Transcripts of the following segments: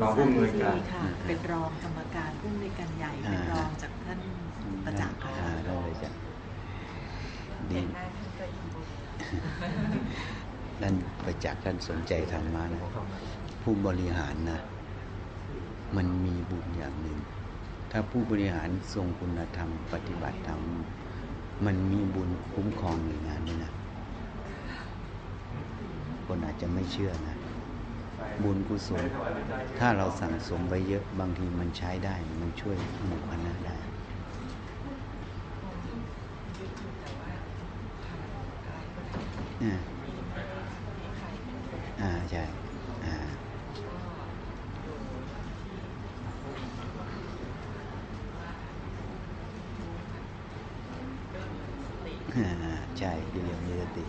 รองผู้อำนวยการ ค่ะ เป็นรองกรรมการผู้อำนวยการใหญ่ เป็นรองจากท่านประจักษ์ค่ะอ่าได้เลยจ้ะดีเห็นหน้าท่านก็อิ่มบุญท่านประจักษ์ท่านสนใจธรรมะนะผู้บริหารนะ มันมีบุญอย่างหนึ่ง ถ้าผู้บริหารทรงคุณธรรม ปฏิบัติธรรม มันมีบุญคุ้มครองในงานนี้นะ คนอาจจะไม่เชื่อนะ บุญกุศล ถ้าเราสั่งสมไปเยอะบางทีมันใช้ได้ มันช่วยหมู่คณะได้อ่าอ่าใช่อ่าใช่อยู่อย่างมีสติ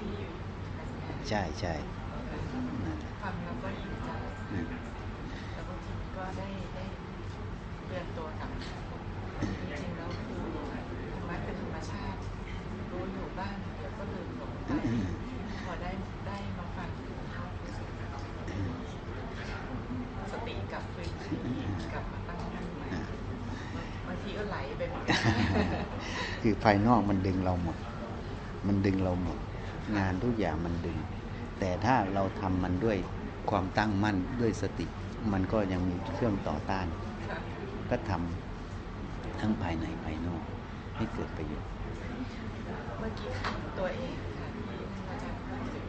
ใช่ใช่นั่นแหละ ฟังแล้วก็อิ่มใจ อืม แล้วบางทีก็ได้ได้เตือนตัวกับจริงๆแล้วคือธรรมะเป็นธรรมชาติ รู้อยู่บ้างแล้วก็ลืมหลงไปพอได้ได้มาฟังรู้สึกสติกลับคืนกลับมาตั้งมั่นใหม่บางทีก็ไหลไปเหมือนกัน คือ ภายนอกมันดึงเราหมด มันดึงเราหมด งานทุกอย่างมันดึง แต่ถ้าเราทำมันด้วยความตั้งมั่นด้วยสติ มันก็ยังมีเครื่องต่อต้าน ก็ทำทั้งภายในภายนอก ให้เกิดประโยชน์ เมื่อกี้ถามตัวเองค่ะที่อาจารย์พูดถึง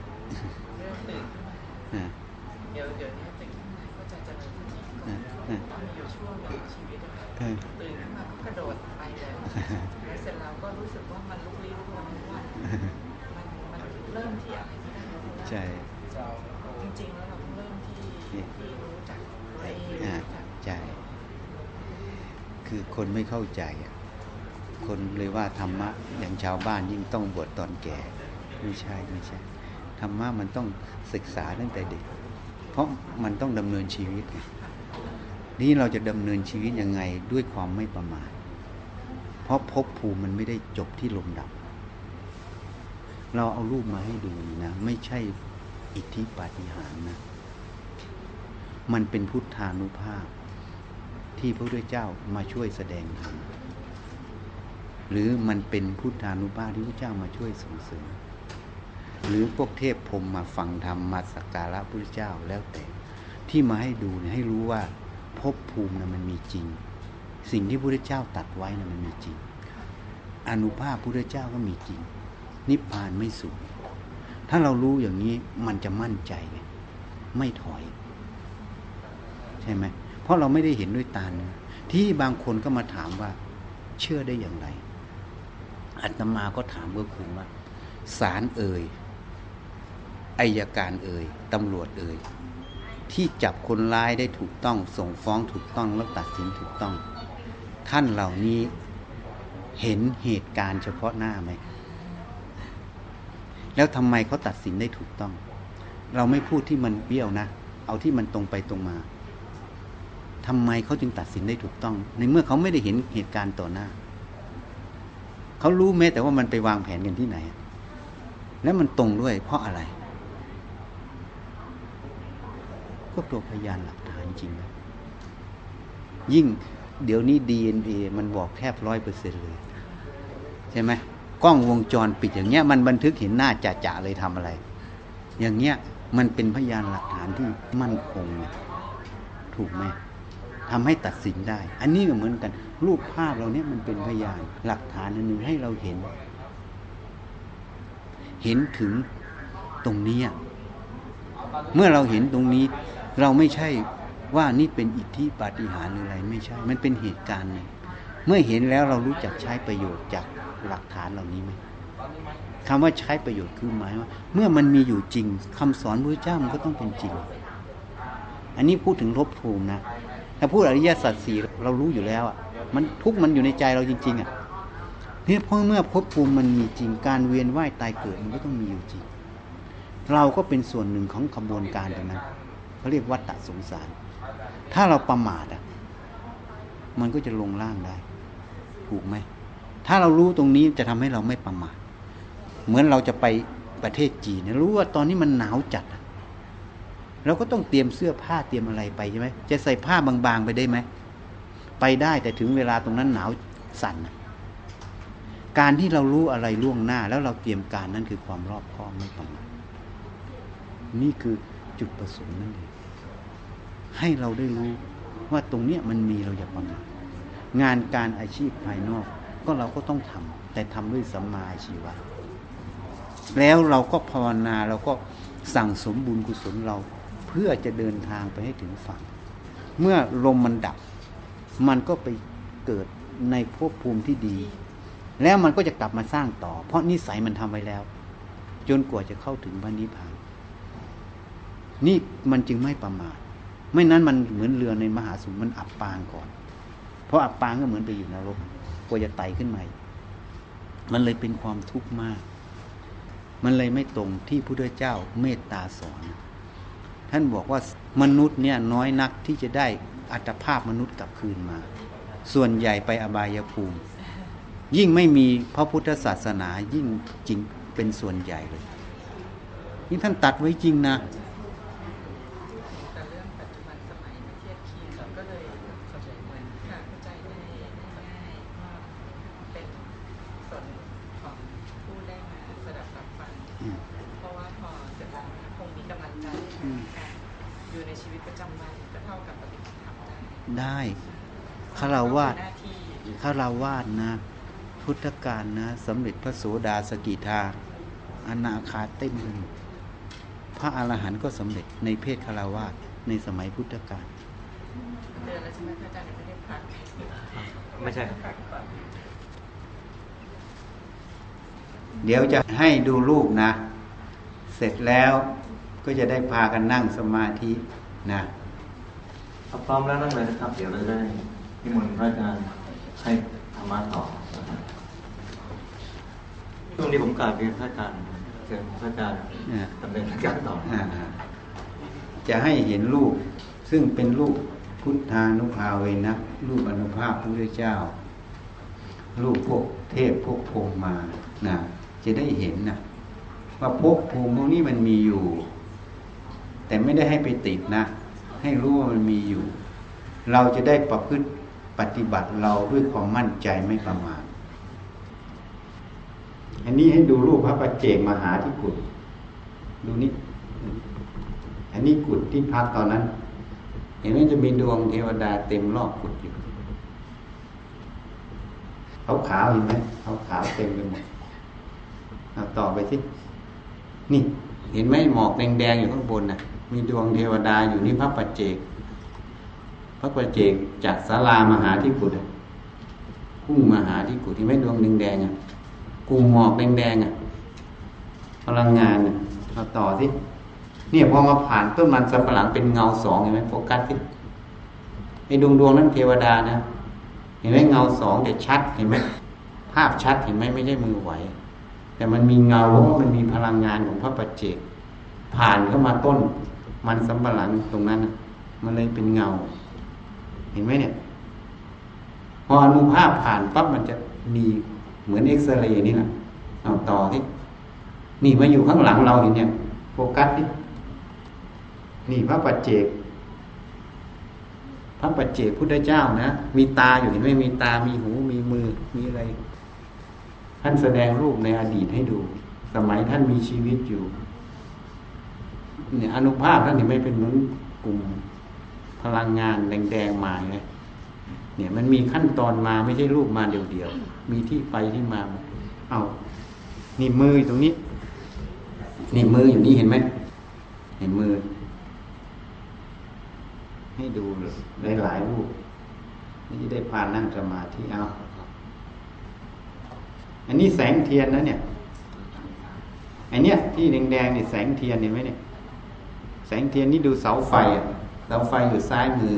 เรื่องตื่นขึ้นมาอ่าเดี๋ยวเดี๋ยวนี้ตื่นขึ้นมาก็จะเจริญสติ ก่ออ่านอ่ามีอยู่ช่วงหนึ่งชีวิตอะค่ะเออตื่นขึ้นมาก็กระโดดไปเลยแล้วเสร็จแล้วก็รู้สึกว่ามันลุกลี้ลุกลนทุกวันมันมันเริ่มที่อะไรที่ได้รู้แล้วใช่จริงๆแล้วเราต้องเริ่มที่ที่รู้จักตัวเองอ่ารู้จักใช่คือคนไม่เข้าใจอะคนเลยว่าธรรมะอย่างชาวบ้านยิ่งต้องบวชตอนแก่ ไม่ใช่ไม่ใช่ธรรมะมันต้องศึกษาตั้งแต่เด็ก เพราะมันต้องดำเนินชีวิตไง นี่เราจะดำเนินชีวิตยังไงด้วยความไม่ประมาท เพราะภพภูมิมันไม่ได้จบที่ลมดับ เราเอารูปมาให้ดูนะ ไม่ใช่อิทธิปาฏิหาริย์นะ มันเป็นพุทธานุภาพ ที่พระพุทธเจ้ามาช่วยแสดงธรรมหรือมันเป็นพุทธานุภาพที่พระเจ้ามาช่วยส่งเสริมหรือพวกเทพพรมมาฟังธรรมมาสักการะพระพุทธเจ้าแล้วแต่ ที่มาให้ดูให้รู้ว่า ภพภูมินะมันมีจริง สิ่งที่พระพุทธเจ้าตัดไว้นะมันมีจริง อนุภาพพระพุทธเจ้าก็มีจริง นิพพานไม่สูญถ้าเรารู้อย่างนี้มันจะมั่นใจไงไม่ถอย ใช่ไหมเพราะเราไม่ได้เห็นด้วยตาเนื้อที่บางคนก็มาถามว่า เชื่อได้อย่างไรอาตมาก็ถามก็คือว่าศาลเอ่ยอายการเอ่ยตำรวจเอ่ย ที่จับคนร้ายได้ถูกต้อง ส่งฟ้องถูกต้องแล้วตัดสินถูกต้อง ท่านเหล่านี้เห็นเหตุการณ์เฉพาะหน้าไหม แล้วทำไมเขาตัดสินได้ถูกต้อง เราไม่พูดที่มันเบี้ยวนะ เอาที่มันตรงไปตรงมาทำไมเขาจึงตัดสินได้ถูกต้อง ในเมื่อเขาไม่ได้เห็นเหตุการณ์ต่อหน้า เขารู้แม้แต่ว่ามันไปวางแผนกันที่ไหน แล้วมันตรงด้วยเพราะอะไร ก็ตัวพยานหลักฐานจริงนะยิ่งเดี๋ยวนี้ DNA มันบอกแทบร้อยเปอร์เซ็นเลย ใช่ไหมกล้องวงจรปิดอย่างเงี้ย มันบันทึกเห็นหน้าจ่าๆเลยทำอะไร อย่างเงี้ยมันเป็นพยานหลักฐานที่มั่นคงถูกไหมทำให้ตัดสินได้ อันนี้ก็เหมือนกัน รูปภาพเราเนี่ยมันเป็นพยานหลักฐานอันหนึ่งให้เราเห็น เห็นถึงตรงนี้ เมื่อเราเห็นตรงนี้ เราไม่ใช่ว่านี่เป็นอิทธิปาฏิหาริย์หรืออะไรไม่ใช่ มันเป็นเหตุการณ์หนึ่งเมื่อเห็นแล้วเรารู้จักใช้ประโยชน์จากหลักฐานเหล่านี้ไหมคำว่าใช้ประโยชน์คือหมายว่า เมื่อมันมีอยู่จริงคำสอนพระเจ้ามันก็ต้องเป็นจริง อันนี้พูดถึงภพภูมินะถ้าพูดอริยสัจสี่เรารู้อยู่แล้วอะ มันทุกมันอยู่ในใจเราจริง ๆ อะเนี่ยเพราะเมื่อภพภูมิมันมีจริงการเวียนว่ายตายเกิดมันก็ต้องมีอยู่จริง เราก็เป็นส่วนหนึ่งของขบวนการตรงนั้น เขาเรียกวัฏฏะสงสาร ถ้าเราประมาทอะ มันก็จะลงล่างได้ ถูกไหม ถ้าเรารู้ตรงนี้จะทำให้เราไม่ประมาท เหมือนเราจะไปประเทศจีนนะรู้ว่าตอนนี้มันหนาวจัดเราก็ต้องเตรียมเสื้อผ้าเตรียมอะไรไปใช่ไหมจะใส่ผ้าบางๆไปได้ไหม ไปได้แต่ถึงเวลาตรงนั้นหนาวสั่นการที่เรารู้อะไรล่วงหน้า แล้วเราเตรียมการนั่นคือความรอบคอบไม่ประมาทนี่คือจุดประสงค์นั่นเอง ให้เราได้รู้ว่าตรงเนี้ยมันมีเราอย่าประมาทงานการอาชีพภายนอกก็เราก็ต้องทำแต่ทำด้วยสัมมาชีวะแล้วเราก็ภาวนาเราก็สั่งสมบุญกุศลเรา เพื่อจะเดินทางไปให้ถึงฝั่ง เมื่อลมมันดับ มันก็ไปเกิดในภพภูมิที่ดี แล้วมันก็จะกลับมาสร้างต่อ เพราะนิสัยมันทำไว้แล้ว จนกว่าจะเข้าถึงพระนิพพานนี่มันจึงไม่ประมาท ไม่นั้นมันเหมือนเรือในมหาสมุทรมันอับปางก่อน เพราะอับปางก็เหมือนไปอยู่นรกกว่าจะไต่ขึ้นมาอีกมันเลยเป็นความทุกข์มาก มันเลยไม่ตรงที่พระพุทธเจ้าเมตตาสอน ท่านบอกว่ามนุษย์เนี่ยน้อยนักที่จะได้อัตภาพมนุษย์กลับคืนมา ส่วนใหญ่ไปอบายภูมิ ยิ่งไม่มีพระพุทธศาสนายิ่งจริงเป็นส่วนใหญ่เลย นี่ท่านตัดไว้จริงนะ แต่เรื่องปัจจุบันสมัยมาเทียบเคียงก็เลยเข้าใจเหมือนค่ะเข้าใจได้ง่ายว่าเป็นส่วนของผู้ได้มาสดับรับฟัง อืม เพราะว่าพอเสร็จแล้วคงมีกำลังใจ อืม ค่ะอยู่ในชีวิตประจำวันก็เท่ากับปฏิบัติธรรมได้ ได้คาราวาส หน้าที่ คา ราวาสนะ พุทธการนะสำเร็จพระโสดาสกิทาอนาคาเต็มไปหมดพระอรหันต์ก็สำเร็จในเพศคาราวาสในสมัยพุทธกาลเดือนแล้วใช่ไหมพระอาจารย์ยังไม่ได้พักไม่ใช่ครับเดี๋ยวจะให้ดูรูปนะ เสร็จแล้วก็จะได้พากันนั่งสมาธินะถ้าพร้อมแล้วนั่งเลยนะครับ เดี๋ยวเราจะได้นิมนต์พระอาจารย์ ให้ธรรมะต่อนะครับช่วงนี้ผมกราบเรียนพระอาจารย์เชิญพระอาจารย์อ่าดำเนินการต่ออ่าจะให้เห็นรูปซึ่งเป็นรูปพุทธานุภาเวนะรูปอนุภาพพระพุทธเจ้า รูปพวกเทพพวกพรหมมานะจะได้เห็นนะว่าภพภูมิพวกนี้มันมีอยู่ แต่ไม่ได้ให้ไปติดนะ ให้รู้ว่ามันมีอยู่ เราจะได้ประพฤติ ปฏิบัติเราด้วยความมั่นใจไม่ประมาทอันนี้ให้ดูรูปพระประเจกมหาที่กุฏดูนี่อันนี้กุฏที่พักตอนนั้น เห็นไหมจะมีดวงเทวดาเต็มรอบกุฏอยู่ขาขาวเห็นไหมขาขาวเต็มไปหมดเอาต่อไปสินี่ เห็นไหมหมอกแดงๆอยู่ข้างบนน่ะ มีดวงเทวดาอยู่นี่พระปัจเจก พระปัจเจกจากศาลามหาที่กุฏอะพุ่งมาหาที่กุฏที่ไม่ดวงแดงๆอะกลุ่มหมอกแดงๆอะพลังงานอะเอาต่อสิเนี่ยพอมาผ่านต้นมันสับปะหลังเป็นเงาสองเห็นไหมโฟกัสสิไอดวงดวงนั้นเทวดานะเห็นไหมเงาสองแต่ชัดเห็นไหมภาพชัดเห็นไหมไม่ใช่มือไหว แต่มันมีเงาว่ามันมีพลังงานของพระปัจเจกผ่านเข้ามาต้นมันสำปะหลังตรงนั้นนะมันเลยเป็นเงา ห็นไหมเนี่ย พออนุภาพผ่านปั๊บมันจะมีเหมือนเอ็กซเรย์นี่แหละเอาต่อที่นี่มาอยู่ข้างหลังเราเห็นเนี่ยโฟกัสนี่นี่พระปัจเจก พระปัจเจกพุทธเจ้านะมีตาอยู่เห็นไหมมีตามีหูมีมือมีอะไร ท่านแสดงรูปในอดีตให้ดู สมัยท่านมีชีวิตอยู่เนี่ยอนุภาพท่านเห็นไหมเป็นเหมือนกลุ่ม พลังงานแดงๆมาไงเนี่ยมันมีขั้นตอนมาไม่ใช่รูปมาเดียวๆมีที่ไปที่มา เอานี่มืออยู่ตรงนี้ นี่มืออยู่นี่เห็นไหมเห็นมือ ให้ดูหลายๆรูปนี่จะได้พานั่งสมาธิเอาอันนี้แสงเทียนนะเนี่ยอันเนี้ยที่แดงๆนี่แสงเทียนเห็นไหมเนี่ย แสงเทียนนี่ดูเสาไฟอะ เสาไฟอยู่ซ้ายมือ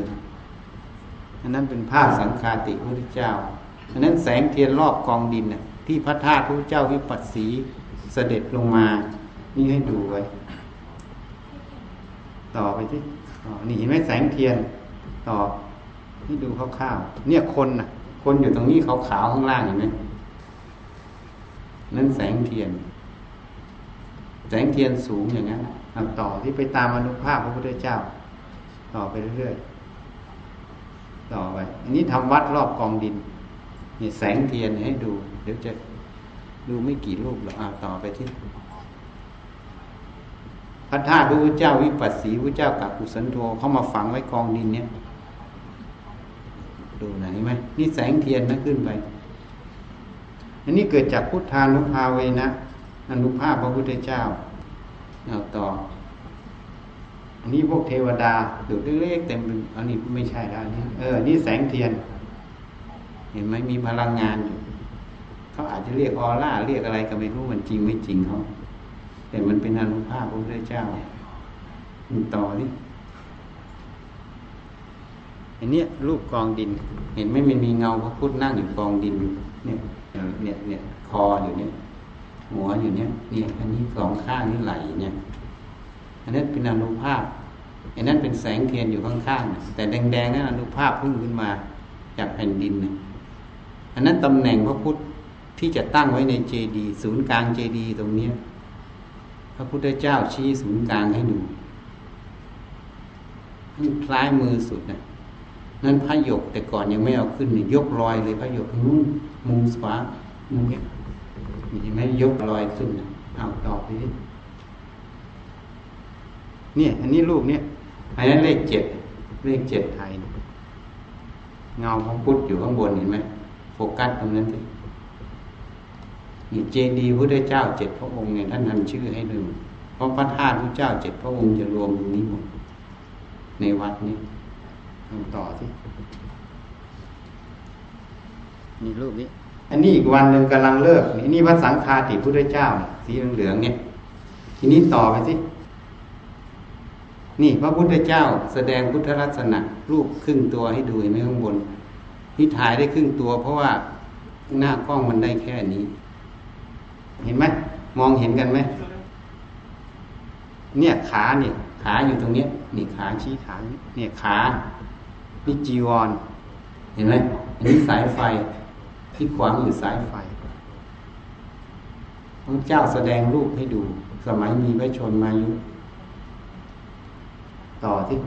อันนั้นเป็นภาพสังฆาติพระพุทธเจ้าอันนั้นแสงเทียนรอบกองดินน่ะที่พระธาตุพระพุทธเจ้าวิปัสสีเสด็จลงมา นี่ให้ดูไว้ ต่อไปที่นี่เห็นไหมแสงเทียน ต่อนี่ดูคร่าวๆเนี่ยคนน่ะ คนอยู่ตรงนี้ขาวๆข้างล่างเห็นไหมนั่นแสงเทียน แสงเทียนสูงอย่างนั้นต่อที่ไปตามอนุภาพพระพุทธเจ้า ต่อไปเรื่อยๆต่อไป อันนี้ทำวัดรอบกองดินนี่แสงเทียนให้ดู เดี๋ยวจะดูไม่กี่รูปหรอกเอาต่อไปที่พระธาตุพระพุทธเจ้าวิปัสสีพระเจ้ากับกุสันโธเข้ามาฝังไว้กองดินเนี่ย ดูไหนไหมนี่แสงเทียนนะขึ้นไป อันนี้เกิดจากพุทธานุภาเวนะอนุภาพพระพุทธเจ้าเอาต่อ นี้พวกเทวดาดูเล็กๆเต็มอันนี้ไม่ใช่แล้วนนี้เออ นี่แสงเทียน เห็นไหมมีพลังงานอยู่เขาอาจจะเรียกออร่าเรียกอะไรก็ไม่รู้มันจริงไม่จริงเขาแต่มันเป็นอนุภาพพระพุทธเจ้ามันต่อนี่อันเนี้ยรูปกองดิน เห็นไหมมันมีเงาพระพุทธนั่งอยู่กองดินอยู่ เนี่ยเนี่ยเนี่ยคออยู่เนี่ยหัวอยู่เนี่ยเนี่ยอันนี้สองข้างนี่ไหลเนี่ย อันนั้นเป็นอนุภาพอันนั้นเป็นแสงเทียนอยู่ข้างๆแต่แดงๆนั้นอนุภาพพุ่งขึ้นมาจากแผ่นดินนะอันนั้นตำแหน่งพระพุทธที่จะตั้งไว้ในเจดีศูนย์กลางเจดีตรงเนี้ยพระพุทธเจ้าชี้ศูนย์กลางให้ดูข้างซ้ายมือสุดนะนั่นพระหยกแต่ก่อนยังไม่เอาขึ้นนี่ยกลอยเลยพระหยกนู้นมุมขวามุมเนี้ยเห็นไหมยกลอยขึ้นนะเอาต่อไปดิ เนี่ย อันนี้รูปเนี่ยอันนั้นเลขเจ็ดเลขเจ็ดไทย เงาของพุทธอยู่ข้างบนเห็นไหมโฟกัสตรงนั้นสินี่เจดีย์พระเจ้าเจ็ดพระองค์เนี่ยท่านทำชื่อให้ดูเพราะพระธาตุพระเจ้าเจ็ดพระองค์จะรวมตรงนี้หมดในวัดนี้ทำต่อที่นี่รูปนี้ อันนี้อีกวันหนึ่งกำลังเลิกนี่นี่พระสังฆาติพุทธเจ้าเนี่ยสีเหลืองๆเนี่ย ทีนี้ต่อไปสิ นี่พระพุทธเจ้าแสดงพุทธลักษณะรูปครึ่งตัวให้ดูเห็นไหมข้างบนที่ถ่ายได้ครึ่งตัว เพราะว่าหน้ากล้องมันได้แค่นี้ เห็นไหมมองเห็นกันไหมเนี่ยขาเนี่ย ขาอยู่ตรงเนี้ยนี่ขาชี้ขาเนี่ยขานี่จีวร เห็นไหมอันนี้สายไฟที่ขวางอยู่สายไฟพระเจ้าแสดงรูปให้ดู สมัยมีพระชนมายุ ต่อที่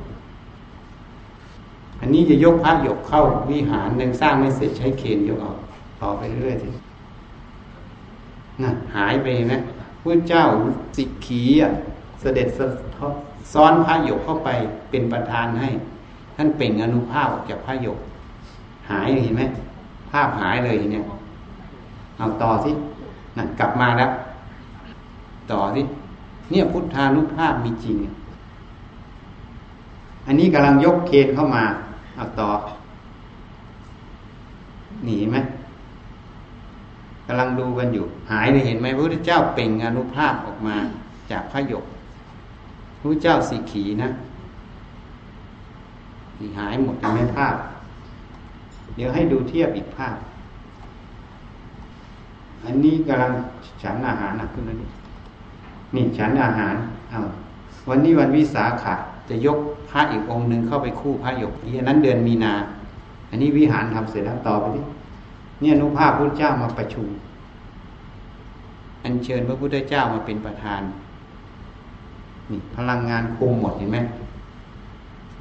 อันนี้จะยกพระยกเข้าวิหารยังสร้างไม่เสร็จใช้เคนยกออกต่อไปเรื่อยๆทีน่ะหายไปนะพระเจ้าสิกขีอะเสด็จซ้อนพระหยกเข้าไปเป็นประธานให้ ท่านเป่งอนุภาพออกจากพระหยก หายเห็นไหมภาพหายเลยเนี่ยเอาต่อสินั่นกลับมาแล้ว ต่อสิเนี่ยพุทธานุภาพมีจริง อันนี้กำลังยกเคนเข้ามาเอาต่อ หนีไหมกำลังดูกันอยู่ หายเลยเห็นไหมพระพุทธเจ้าเป่งอนุภาพออกมาจากพระหยกพระเจ้าสีขีนะหายหมดเห็นไหมภาพ เดี๋ยวให้ดูเทียบอีกภาพ อันนี้กำลังฉันอาหารหนักขึ้นแล้วนี่นี่ฉันอาหารเอาวันนี้วันวิสาขะ จะยกพระอีกองค์หนึ่งเข้าไปคู่พระหยกทีนั้นเดือนมีนา อันนี้วิหารทำเสร็จแล้วต่อไปดิเนี่ยนุภาพพุทธเจ้ามาประชุม อัญเชิญพระพุทธเจ้ามาเป็นประธานนี่พลังงานคุมหมดเห็นไหม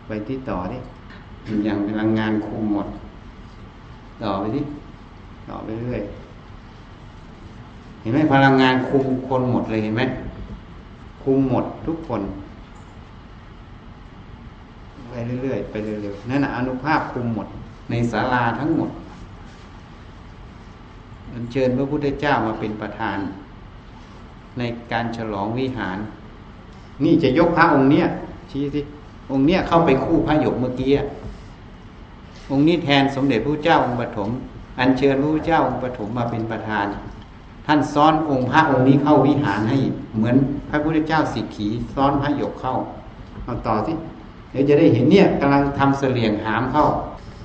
ไปที่ต่อดิอย่างพลังงานคุมหมด ต่อไปดิต่อไปเรื่อยเห็นไหมพลังงานคุมคนหมดเลยเห็นไหมคุมหมดทุกคน ไปเรื่อยๆไปเร็วๆนั่นนะอนุภาพคุมหมด ในศาลาทั้งหมดอัญเชิญพระพุทธเจ้ามาเป็นประธาน ในการฉลองวิหาร นี่จะยกพระองค์เนี้ยชี้สิองค์เนี้ยเข้าไปคู่พระหยกเมื่อกี้องค์นี้แทนสมเด็จพระเจ้าองค์ปฐมอัญเชิญพระพุทธเจ้าองค์ปฐมมาเป็นประธาน ท่านซ้อนองค์พระองค์นี้เข้าวิหารให้ เหมือนพระพุทธเจ้าสิกขีซ้อนพระหยกเข้าเอาต่อสิ เดี๋ยวจะได้เห็นเนี่ยกำลังทำเสลียงหามเข้า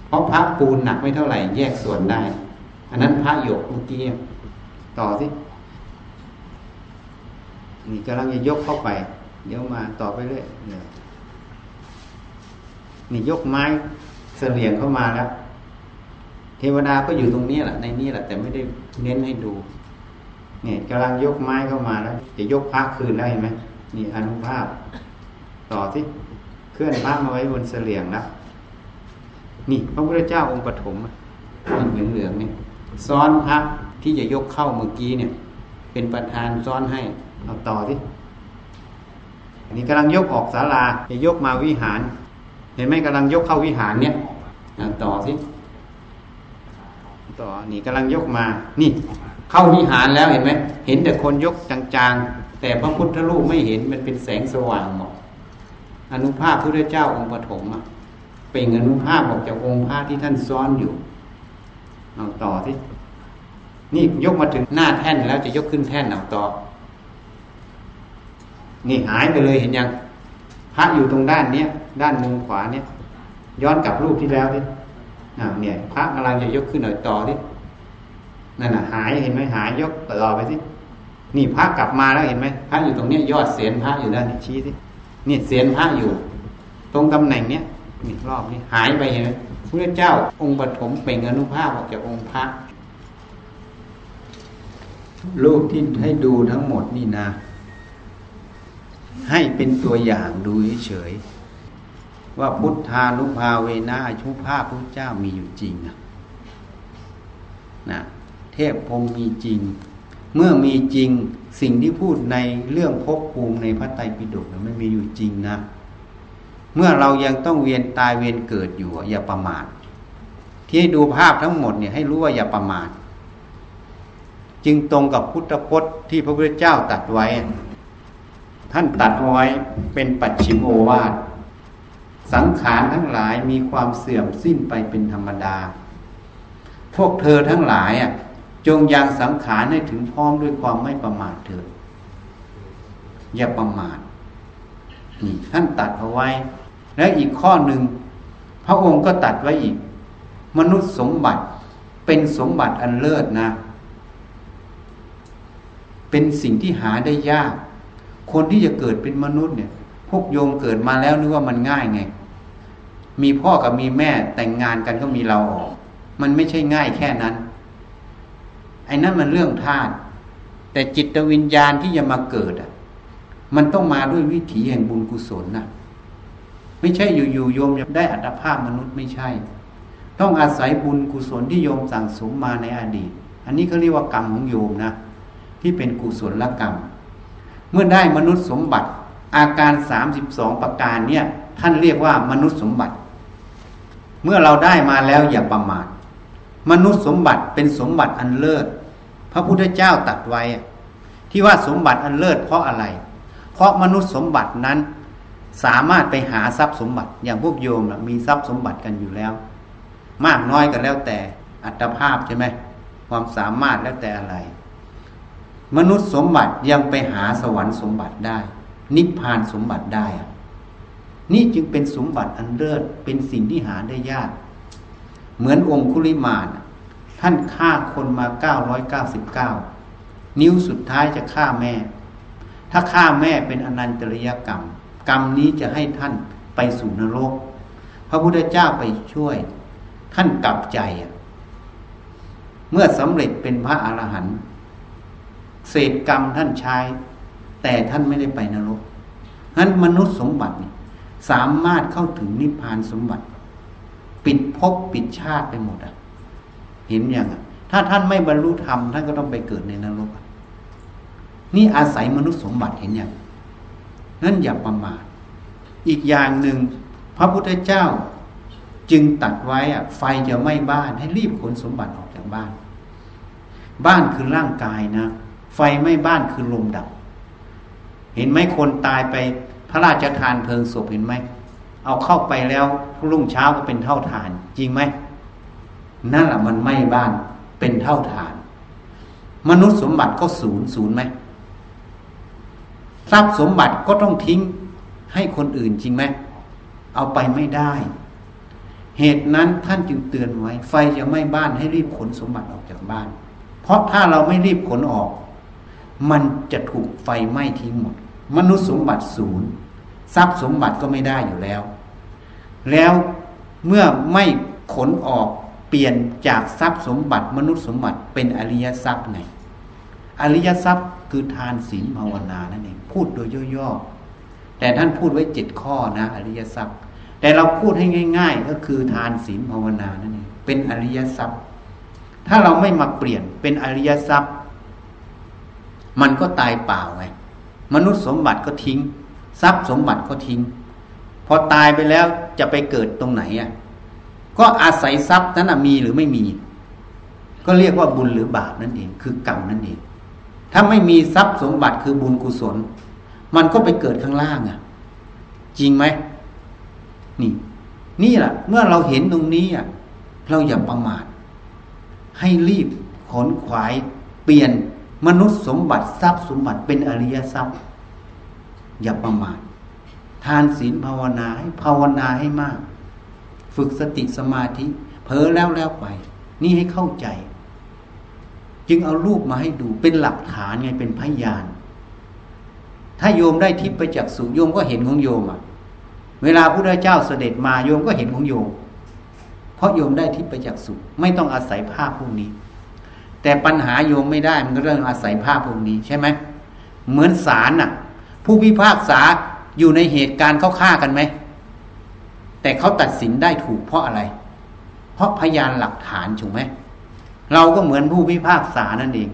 เพราะพระปูนหนักไม่เท่าไหร่แยกส่วนได้ อันนั้นพระหยกเมื่อกี้ต่อสินี่กำลังจะยกเข้าไป เดี๋ยวมาต่อไปเรื่อยนี่ยกไม้เสลียงเข้ามาแล้ว เทวดาก็อยู่ตรงนี้แหละในนี้แหละ แต่ไม่ได้เน้นให้ดูเนี่ยกำลังยกไม้เข้ามาแล้วจะยกพระคืนแล้วเห็นไหมนี่อนุภาพ ต่อที่ เคลื่อนพระมาไว้บนเสลียงแล้วนี่พระพุทธเจ้าองค์ปฐมอะเหลืองเหลืองๆนี่ซ้อนพระที่จะยกเข้าเมื่อกี้เนี่ย เป็นประธานซ้อนให้เอาต่อที่อันนี้กำลังยกออกศาลาจะยกมาวิหาร เห็นไหมกำลังยกเข้าวิหารเนี่ยเอาต่อสิต่อนี่กำลังยกมานี่ เข้าวิหารแล้วเห็นไหมเห็นแต่คนยกจางๆแต่พระพุทธรูปไม่เห็นมันเป็นแสงสว่างหมด อนุภาพพระพุทธเจ้าองค์ปฐมอะเป็นอนุภาพออกจากองค์พระที่ท่านซ้อนอยู่เอาต่อที่นี่ยกมาถึงหน้าแท่นแล้วจะยกขึ้นแท่นเอาต่อ นี่หายไปเลยเห็นยังพระอยู่ตรงด้านเนี้ยด้านมุมขวาเนี้ยย้อนกลับรูปที่แล้วดิอ่าเนี่ยพระกำลังจะยกขึ้นหน่อยต่อดินั่นน่ะหายเห็นไหมหายยกต่อไปสินี่พระกลับมาแล้วเห็นไหมพระอยู่ตรงเนี้ยยอดเสียนพระอยู่ด้านนี้ชี้สิ นี่เสียนพระอยู่ ตรงตำแหน่งเนี้ยนี่รอบนี้หายไปเห็นไหมพระเจ้าองค์ปฐมเปล่งอนุภาพออกจากองค์พระรูปที่ให้ดูทั้งหมดนี่นะ ให้เป็นตัวอย่างดูเฉยๆว่าพุทธานุภาเวนะอาชุภาพพระเจ้ามีอยู่จริงนะนะเทพพรมมีจริง เมื่อมีจริง สิ่งที่พูดในเรื่องภพภูมิในพระไตรปิฎกเนี่ยมันมีอยู่จริงนะ เมื่อเรายังต้องเวียนตายเวียนเกิดอยู่อย่าประมาท ที่ให้ดูภาพทั้งหมดเนี่ยให้รู้ว่าอย่าประมาท จึงตรงกับพุทธพจน์ที่พระพุทธเจ้าตัดไว้ ท่านตัดเอาไว้เป็นปัจฉิมโอวาทสังขารทั้งหลายมีความเสื่อมสิ้นไปเป็นธรรมดา พวกเธอทั้งหลายอะ จงยังสังขารให้ถึงพร้อมด้วยความไม่ประมาทเถิดอย่าประมาทนี่ท่านตัดเอาไว้ และอีกข้อหนึ่งพระองค์ก็ตัดไว้อีก มนุษย์สมบัติเป็นสมบัติอันเลิศนะ เป็นสิ่งที่หาได้ยาก คนที่จะเกิดเป็นมนุษย์เนี่ย พวกโยมเกิดมาแล้วนึกว่ามันง่ายไง มีพ่อกับมีแม่แต่งงานกันก็มีเราออก มันไม่ใช่ง่ายแค่นั้น ไอ้นั่นมันเรื่องธาตุแต่จิตวิญญาณที่จะมาเกิดอะ มันต้องมาด้วยวิถีแห่งบุญกุศลนะไม่ใช่อยู่ๆโยมจะได้อัตภาพมนุษย์ไม่ใช่ ต้องอาศัยบุญกุศลที่โยมสั่งสมมาในอดีต อันนี้เขาเรียกว่ากรรมของโยมนะที่เป็นกุศลกรรม เมื่อได้มนุษย์สมบัติ อาการสามสิบสองประการเนี่ย ท่านเรียกว่ามนุษย์สมบัติ เมื่อเราได้มาแล้วอย่าประมาท มนุษย์สมบัติเป็นสมบัติอันเลิศ พระพุทธเจ้าตัดไว้ ที่ว่าสมบัติอันเลิศเพราะอะไร เพราะมนุษย์สมบัตินั้น สามารถไปหาทรัพย์สมบัติอย่างพวกโยมนะมีทรัพย์สมบัติกันอยู่แล้ว มากน้อยกันแล้วแต่อัตภาพใช่ไหมความสามารถแล้วแต่อะไร มนุษย์สมบัติยังไปหาสวรรค์สมบัติได้ นิพพานสมบัติได้ นี่จึงเป็นสมบัติอันเลิศเป็นสิ่งที่หาได้ยาก เหมือนองคุลิมานท่านฆ่าคนมาเก้าร้อยเก้าสิบเก้านิ้วสุดท้ายจะฆ่าแม่ ถ้าฆ่าแม่เป็นอนันตริยกรรม กรรมนี้จะให้ท่านไปสู่นรก พระพุทธเจ้าไปช่วย ท่านกลับใจ เมื่อสำเร็จเป็นพระอรหันต์เศษกรรมท่านใช้ แต่ท่านไม่ได้ไปนรกนั้นมนุษย์สมบัติสามารถเข้าถึงนิพพานสมบัติ ปิดภพปิดชาติไปหมดอะ เห็นอย่างอะ ถ้าท่านไม่บรรลุธรรมท่านก็ต้องไปเกิดในนรกนี่อาศัยมนุษย์สมบัติเห็นอย่างนั่นอย่าประมาทอีกอย่างหนึ่งพระพุทธเจ้าจึงตัดไว้อะไฟจะไหม้บ้านให้รีบขนสมบัติออกจากบ้าน บ้านคือร่างกายนะ ไฟไหม้บ้านคือลมดับ เห็นไหมคนตายไปพระราชทานเพลิงศพเห็นไหม เอาเข้าไปแล้วรุ่งเช้าก็เป็นเท่าฐาน จริงไหมนั่นแหละมันไหม้บ้านเป็นเท่าฐาน มนุษย์สมบัติก็ศูนย์ศูนย์ไหมทรัพย์สมบัติก็ต้องทิ้งให้คนอื่นจริงไหมเอาไปไม่ได้ เหตุนั้นท่านจึงเตือนไว้ ไฟจะไหม้บ้านให้รีบขนสมบัติออกจากบ้าน เพราะถ้าเราไม่รีบขนออก มันจะถูกไฟไหม้ทิ้งหมด มนุษย์สมบัติศูนย์ทรัพย์สมบัติก็ไม่ได้อยู่แล้ว แล้วเมื่อไม่ขนออกเปลี่ยนจากทรัพย์สมบัติมนุษย์สมบัติเป็นอริยทรัพย์ไงอริยทรัพย์คือทานศีลภาวนานั่นเองพูดโดยย่อๆแต่ท่านพูดไว้เจ็ดข้อนะอริยทรัพย์ แต่เราพูดให้ง่าย ๆ ก็คือทานศีลภาวนานั่นเองเป็นอริยทรัพย์ ถ้าเราไม่มาเปลี่ยนเป็นอริยทรัพย์ มันก็ตายเปล่าไงมนุษย์สมบัติก็ทิ้ง ทรัพย์สมบัติก็ทิ้ง พอตายไปแล้วจะไปเกิดตรงไหนอะก็อาศัยทรัพย์นั้นมีหรือไม่มี ก็เรียกว่าบุญหรือบาปนั่นเอง คือกรรมนั่นเอง ถ้าไม่มีทรัพย์สมบัติคือบุญกุศล มันก็ไปเกิดข้างล่างอะ จริงไหมนี่ นี่แหละเมื่อเราเห็นตรงนี้อะเราอย่าประมาท ให้รีบขนขวาย เปลี่ยนมนุษย์สมบัติทรัพย์สมบัติเป็นอริยทรัพย์ อย่าประมาท ทานศีลภาวนาให้ภาวนาให้มาก ฝึกสติสมาธิเผลอแล้วแล้วไป นี่ให้เข้าใจ จึงเอารูปมาให้ดูเป็นหลักฐานไงเป็นพยาน ถ้าโยมได้ทิพย์ไปจากสุโยมก็เห็นของโยมอะ เวลาพระเจ้าเสด็จมาโยมก็เห็นของโยม เพราะโยมได้ทิพย์ไปจากสุไม่ต้องอาศัยภาพพวกนี้ แต่ปัญหาโยมไม่ได้มันก็เรื่องอาศัยภาพพวกนี้ใช่ไหมเหมือนศาลน่ะ ผู้พิพากษา อยู่ในเหตุการณ์เขาฆ่ากันไหม แต่เขาตัดสินได้ถูกเพราะอะไร เพราะพยานหลักฐานถูกไหม เราก็เหมือนผู้พิพากษานั่นเอง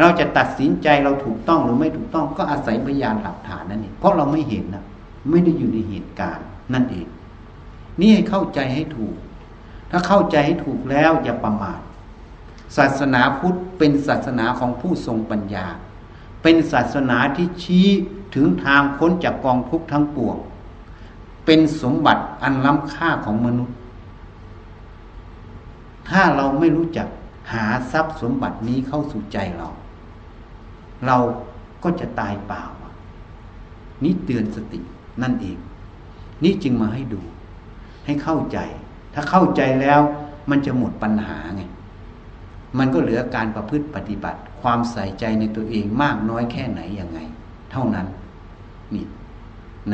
เราจะตัดสินใจเราถูกต้องหรือไม่ถูกต้อง ก็อาศัยพยานหลักฐานนั่นเอง เพราะเราไม่เห็นนะไม่ได้อยู่ในเหตุการณ์นั่นเอง นี่ให้เข้าใจให้ถูก ถ้าเข้าใจให้ถูกแล้วอย่าประมาท ศาสนาพุทธเป็นศาสนาของผู้ทรงปัญญา เป็นศาสนาที่ชี้ถึงทางพ้นจากกองทุกข์ทั้งปวง เป็นสมบัติอันล้ำค่าของมนุษย์ ถ้าเราไม่รู้จักหาทรัพย์สมบัตินี้เข้าสู่ใจเรา เราก็จะตายเปล่า นี่เตือนสตินั่นเอง นี่จึงมาให้ดู ให้เข้าใจ ถ้าเข้าใจแล้วมันจะหมดปัญหาไง มันก็เหลือการประพฤติปฏิบัติ ความใส่ใจในตัวเองมากน้อยแค่ไหนยังไง เท่านั้นนี่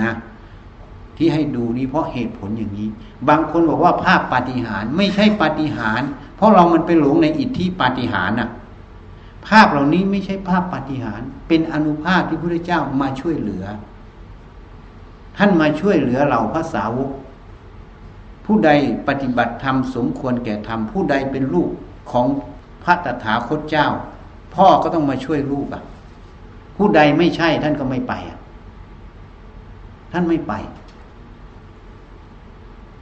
นะ ที่ให้ดูนี้เพราะเหตุผลอย่างนี้ บางคนบอกว่าภาพปาฏิหารไม่ใช่ปาฏิหารเพราะเรามันไปหลงในอิทธิปาฏิหารน่ะ ภาพเหล่านี้ไม่ใช่ภาพปาฏิหารเป็นอนุภาพที่พระเจ้ามาช่วยเหลือ ท่านมาช่วยเหลือเราพระสาวกผู้ใดปฏิบัติธรรมสมควรแก่ธรรมผู้ใดเป็นลูกของ พระตถาคตเจ้า พ่อก็ต้องมาช่วยลูกอะ ผู้ใดไม่ใช่ท่านก็ไม่ไปอะ ท่านไม่ไป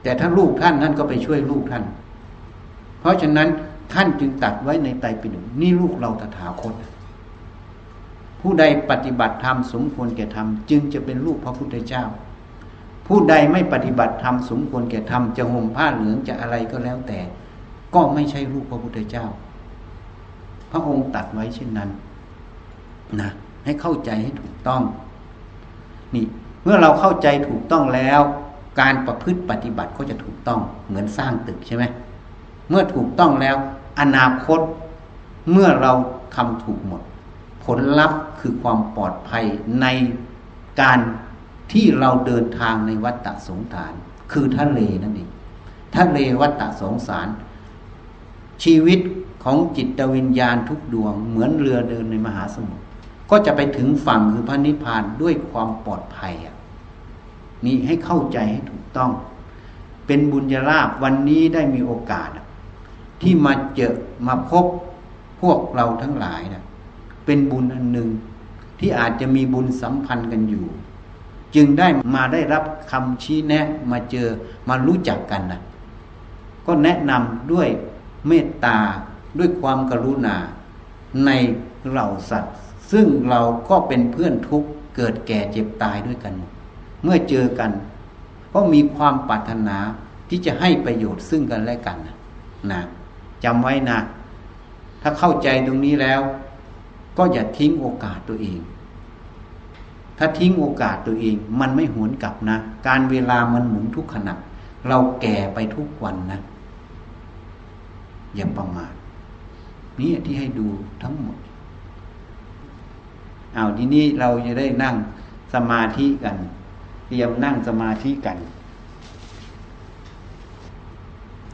แต่ถ้าลูกท่านท่านก็ไปช่วยลูกท่าน เพราะฉะนั้นท่านจึงตัดไว้ในไตรปิฎกนี่ลูกเราตถาคต ผู้ใดปฏิบัติธรรมสมควรแก่ธรรมจึงจะเป็นลูกพระพุทธเจ้า ผู้ใดไม่ปฏิบัติธรรมสมควรแก่ธรรมจะห่มผ้าเหลืองจะอะไรก็แล้วแต่ ก็ไม่ใช่ลูกพระพุทธเจ้า พระองค์ตัดไว้เช่นนั้นนะให้เข้าใจให้ถูกต้อง นี่เมื่อเราเข้าใจถูกต้องแล้ว การประพฤติปฏิบัติก็จะถูกต้องเหมือนสร้างตึกใช่ไหมเมื่อถูกต้องแล้ว อนาคตเมื่อเราทำถูกหมด ผลลัพธ์คือความปลอดภัยในการที่เราเดินทางในวัฏฏะสงสาร คือทะเลนั่นเองทะเลวัฏฏะสงสาร ชีวิต ของจิตวิญญาณทุกดวง เหมือนเรือเดินในมหาสมุทรก็จะไปถึงฝั่งคือพระนิพพานด้วยความปลอดภัยอะนี่ให้เข้าใจให้ถูกต้อง เป็นบุญญาลาภวันนี้ได้มีโอกาส ที่มาเจอมาพบพวกเราทั้งหลายนะเป็นบุญอันหนึ่งที่อาจจะมีบุญสัมพันธ์กันอยู่ จึงได้มาได้รับคำชี้แนะมาเจอมารู้จักกันนะก็แนะนำด้วยเมตตา ด้วยความกรุณาในเหล่าสัตว์ ซึ่งเราก็เป็นเพื่อนทุกข์เกิดแก่เจ็บตายด้วยกัน เมื่อเจอกัน ก็มีความปรารถนาที่จะให้ประโยชน์ซึ่งกันและกันนะจำไว้นะ ถ้าเข้าใจตรงนี้แล้ว ก็อย่าทิ้งโอกาสตัวเอง ถ้าทิ้งโอกาสตัวเอง มันไม่หวนกลับนะ การเวลามันหมุนทุกขณะเราแก่ไปทุกวันนะอย่าประมาท นี่ที่ให้ดูทั้งหมดเอาทีนี้เราจะได้นั่งสมาธิกัน เตรียมนั่งสมาธิกัน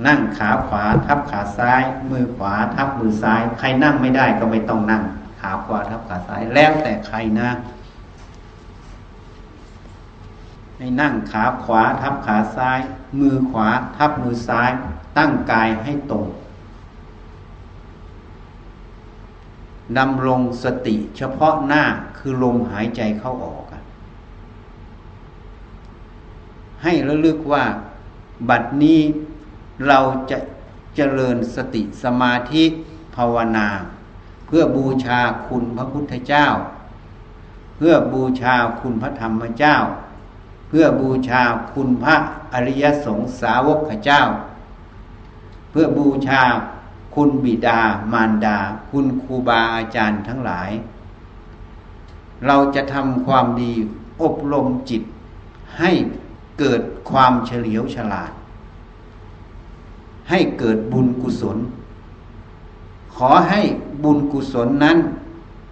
นั่งขาขวาทับขาซ้าย มือขวาทับมือซ้าย ใครนั่งไม่ได้ก็ไม่ต้องนั่ง ขาขวาทับขาซ้ายแล้วแต่ใครนะให้นั่งขาขวาทับขาซ้าย มือขวาทับมือซ้าย ตั้งกายให้ตรง ดำรงสติเฉพาะหน้าคือลมหายใจเข้าออก ให้ระลึกว่า บัดนี้เราจะเจริญสติสมาธิภาวนา เพื่อบูชาคุณพระพุทธเจ้า เพื่อบูชาคุณพระธรรมเจ้า เพื่อบูชาคุณพระอริยสงสาวกเจ้า เพื่อบูชา คุณบิดามารดา คุณครูบาอาจารย์ทั้งหลาย เราจะทำความดีอบรมจิต ให้เกิดความเฉลียวฉลาด ให้เกิดบุญกุศล ขอให้บุญกุศลนั้น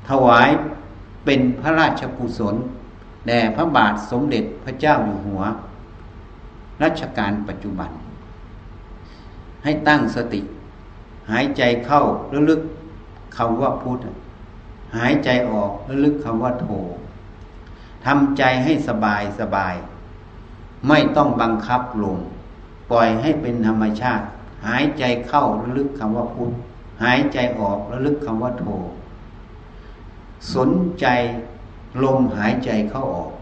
ถวายเป็นพระราชกุศลแด่พระบาทสมเด็จพระเจ้าอยู่หัว รัชกาลปัจจุบัน ให้ตั้งสติ หายใจเข้าระลึกคำว่าพุทธหายใจออกระลึกคำว่าโททำใจให้สบายสบาย ไม่ต้องบังคับลงปล่อยให้เป็นธรรมชาติ หายใจเข้าระลึกคำว่าพุทธหายใจออกระลึกคำว่าโทสนใจลมหายใจเข้าออก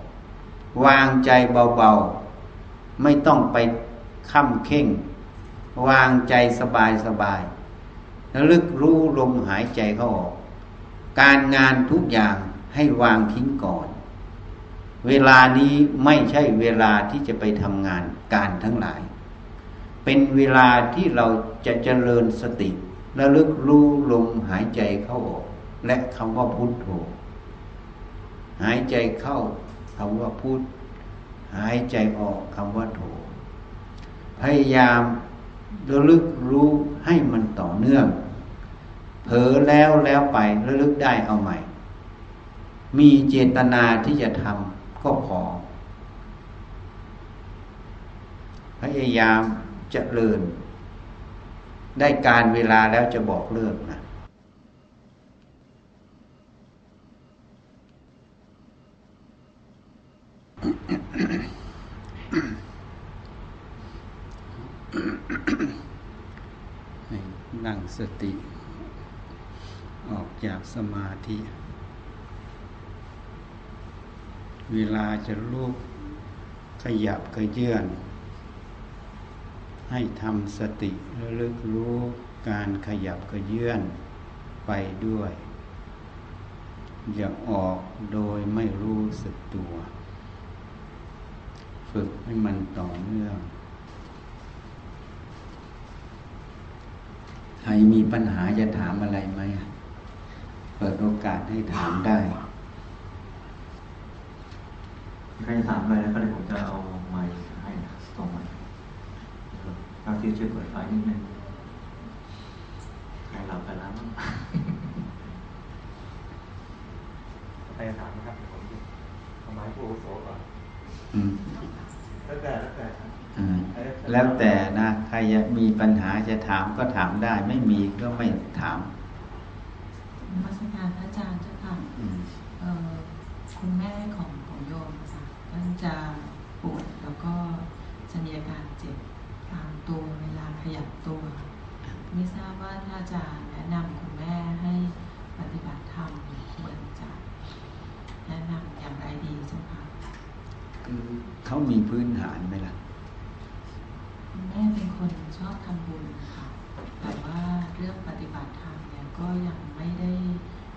วางใจเบาๆ ไม่ต้องไปค้ำเข่ง วางใจสบายสบาย ระลึกรู้ลมหายใจเข้าออก การงานทุกอย่างให้วางทิ้งก่อน เวลานี้ไม่ใช่เวลาที่จะไปทำงานการทั้งหลาย เป็นเวลาที่เราจะเจริญสติ ระลึกรู้ลมหายใจเข้าออก และคำว่าพุทโธหายใจเข้าคำว่าพุทหายใจออกคำว่าโธพยายาม ระลึกรู้ให้มันต่อเนื่อง เผลอแล้วแล้วไประลึกได้เอาใหม่ มีเจตนาที่จะทำก็พอ พยายามเจริญได้การเวลาแล้วจะบอกเลิกนะ ให้นั่งสติ ออกจากสมาธิ เวลาจะลุกขยับขยื่นให้ทำสติระลึกรู้การขยับขยื่นไปด้วย อย่าออกโดยไม่รู้สึกตัว ฝึกให้มันต่อเนื่อง ใครมีปัญหาจะถามอะไรไหม เปิดโอกาสให้ถามได้ ใครถามอะไรแล้วก็เดี๋ยวผมจะเอาไมค์ให้ส่งมาทาที่ช่วยเปิดไฟนิดนึงใครหลับไปแล้วใครถามครับผมทำไมผู้อาวุโสก่อน แล้วแต่แล้วแต่ครับอืมแล้วแต่นะใครจะมีปัญหาจะถามก็ถามได้ ไม่มีก็ไม่ถามนมัสการพระอาจารย์เจ้าค่ะอืมเอ่อคุณแม่ของของโยมค่ะท่านจะปวดแล้วก็จะมีอาการเจ็บตามตัวเวลาขยับตัวไม่ทราบว่าถ้าจะแนะนำคุณแม่ให้ปฏิบัติธรรมควรจะแนะนำอย่างไรดีเจ้าค่ะคือ เขามีพื้นฐานไหมล่ะคุณแม่เป็นคนชอบทำบุญค่ะแต่ว่าเรื่องปฏิบัติธรรมเนี่ยก็ยังไม่ได้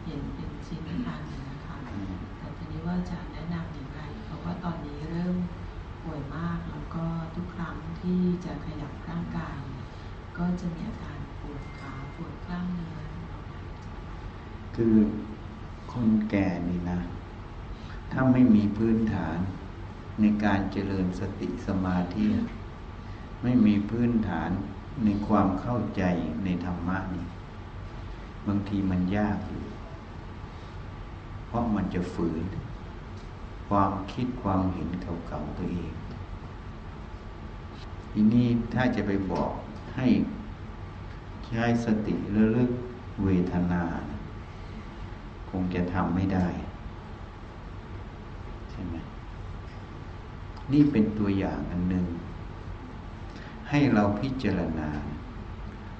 เห็นเป็นชิ้นเป็นอันนะคะอืมแต่ทีนี้ว่าจะแนะนำอย่างไรเพราะว่าตอนนี้เริ่มป่วยมากแล้วก็ทุกครั้งที่จะขยับร่างกาย ก็จะมีอาการปวดขาปวดกล้ามเนื้อคือคนแก่นี่นะ ถ้าไม่มีพื้นฐาน ในการเจริญสติสมาธิไม่มีพื้นฐานในความเข้าใจในธรรมะนี่บางทีมันยากอยู่ เพราะมันจะฝืน ความคิดความเห็นเก่าๆตัวเองทีนี้ถ้าจะไปบอกให้ใช้สติระลึกเวทนาคคงจะทำไม่ได้ ใช่ไหม นี่เป็นตัวอย่างอันหนึ่ง ให้เราพิจารณา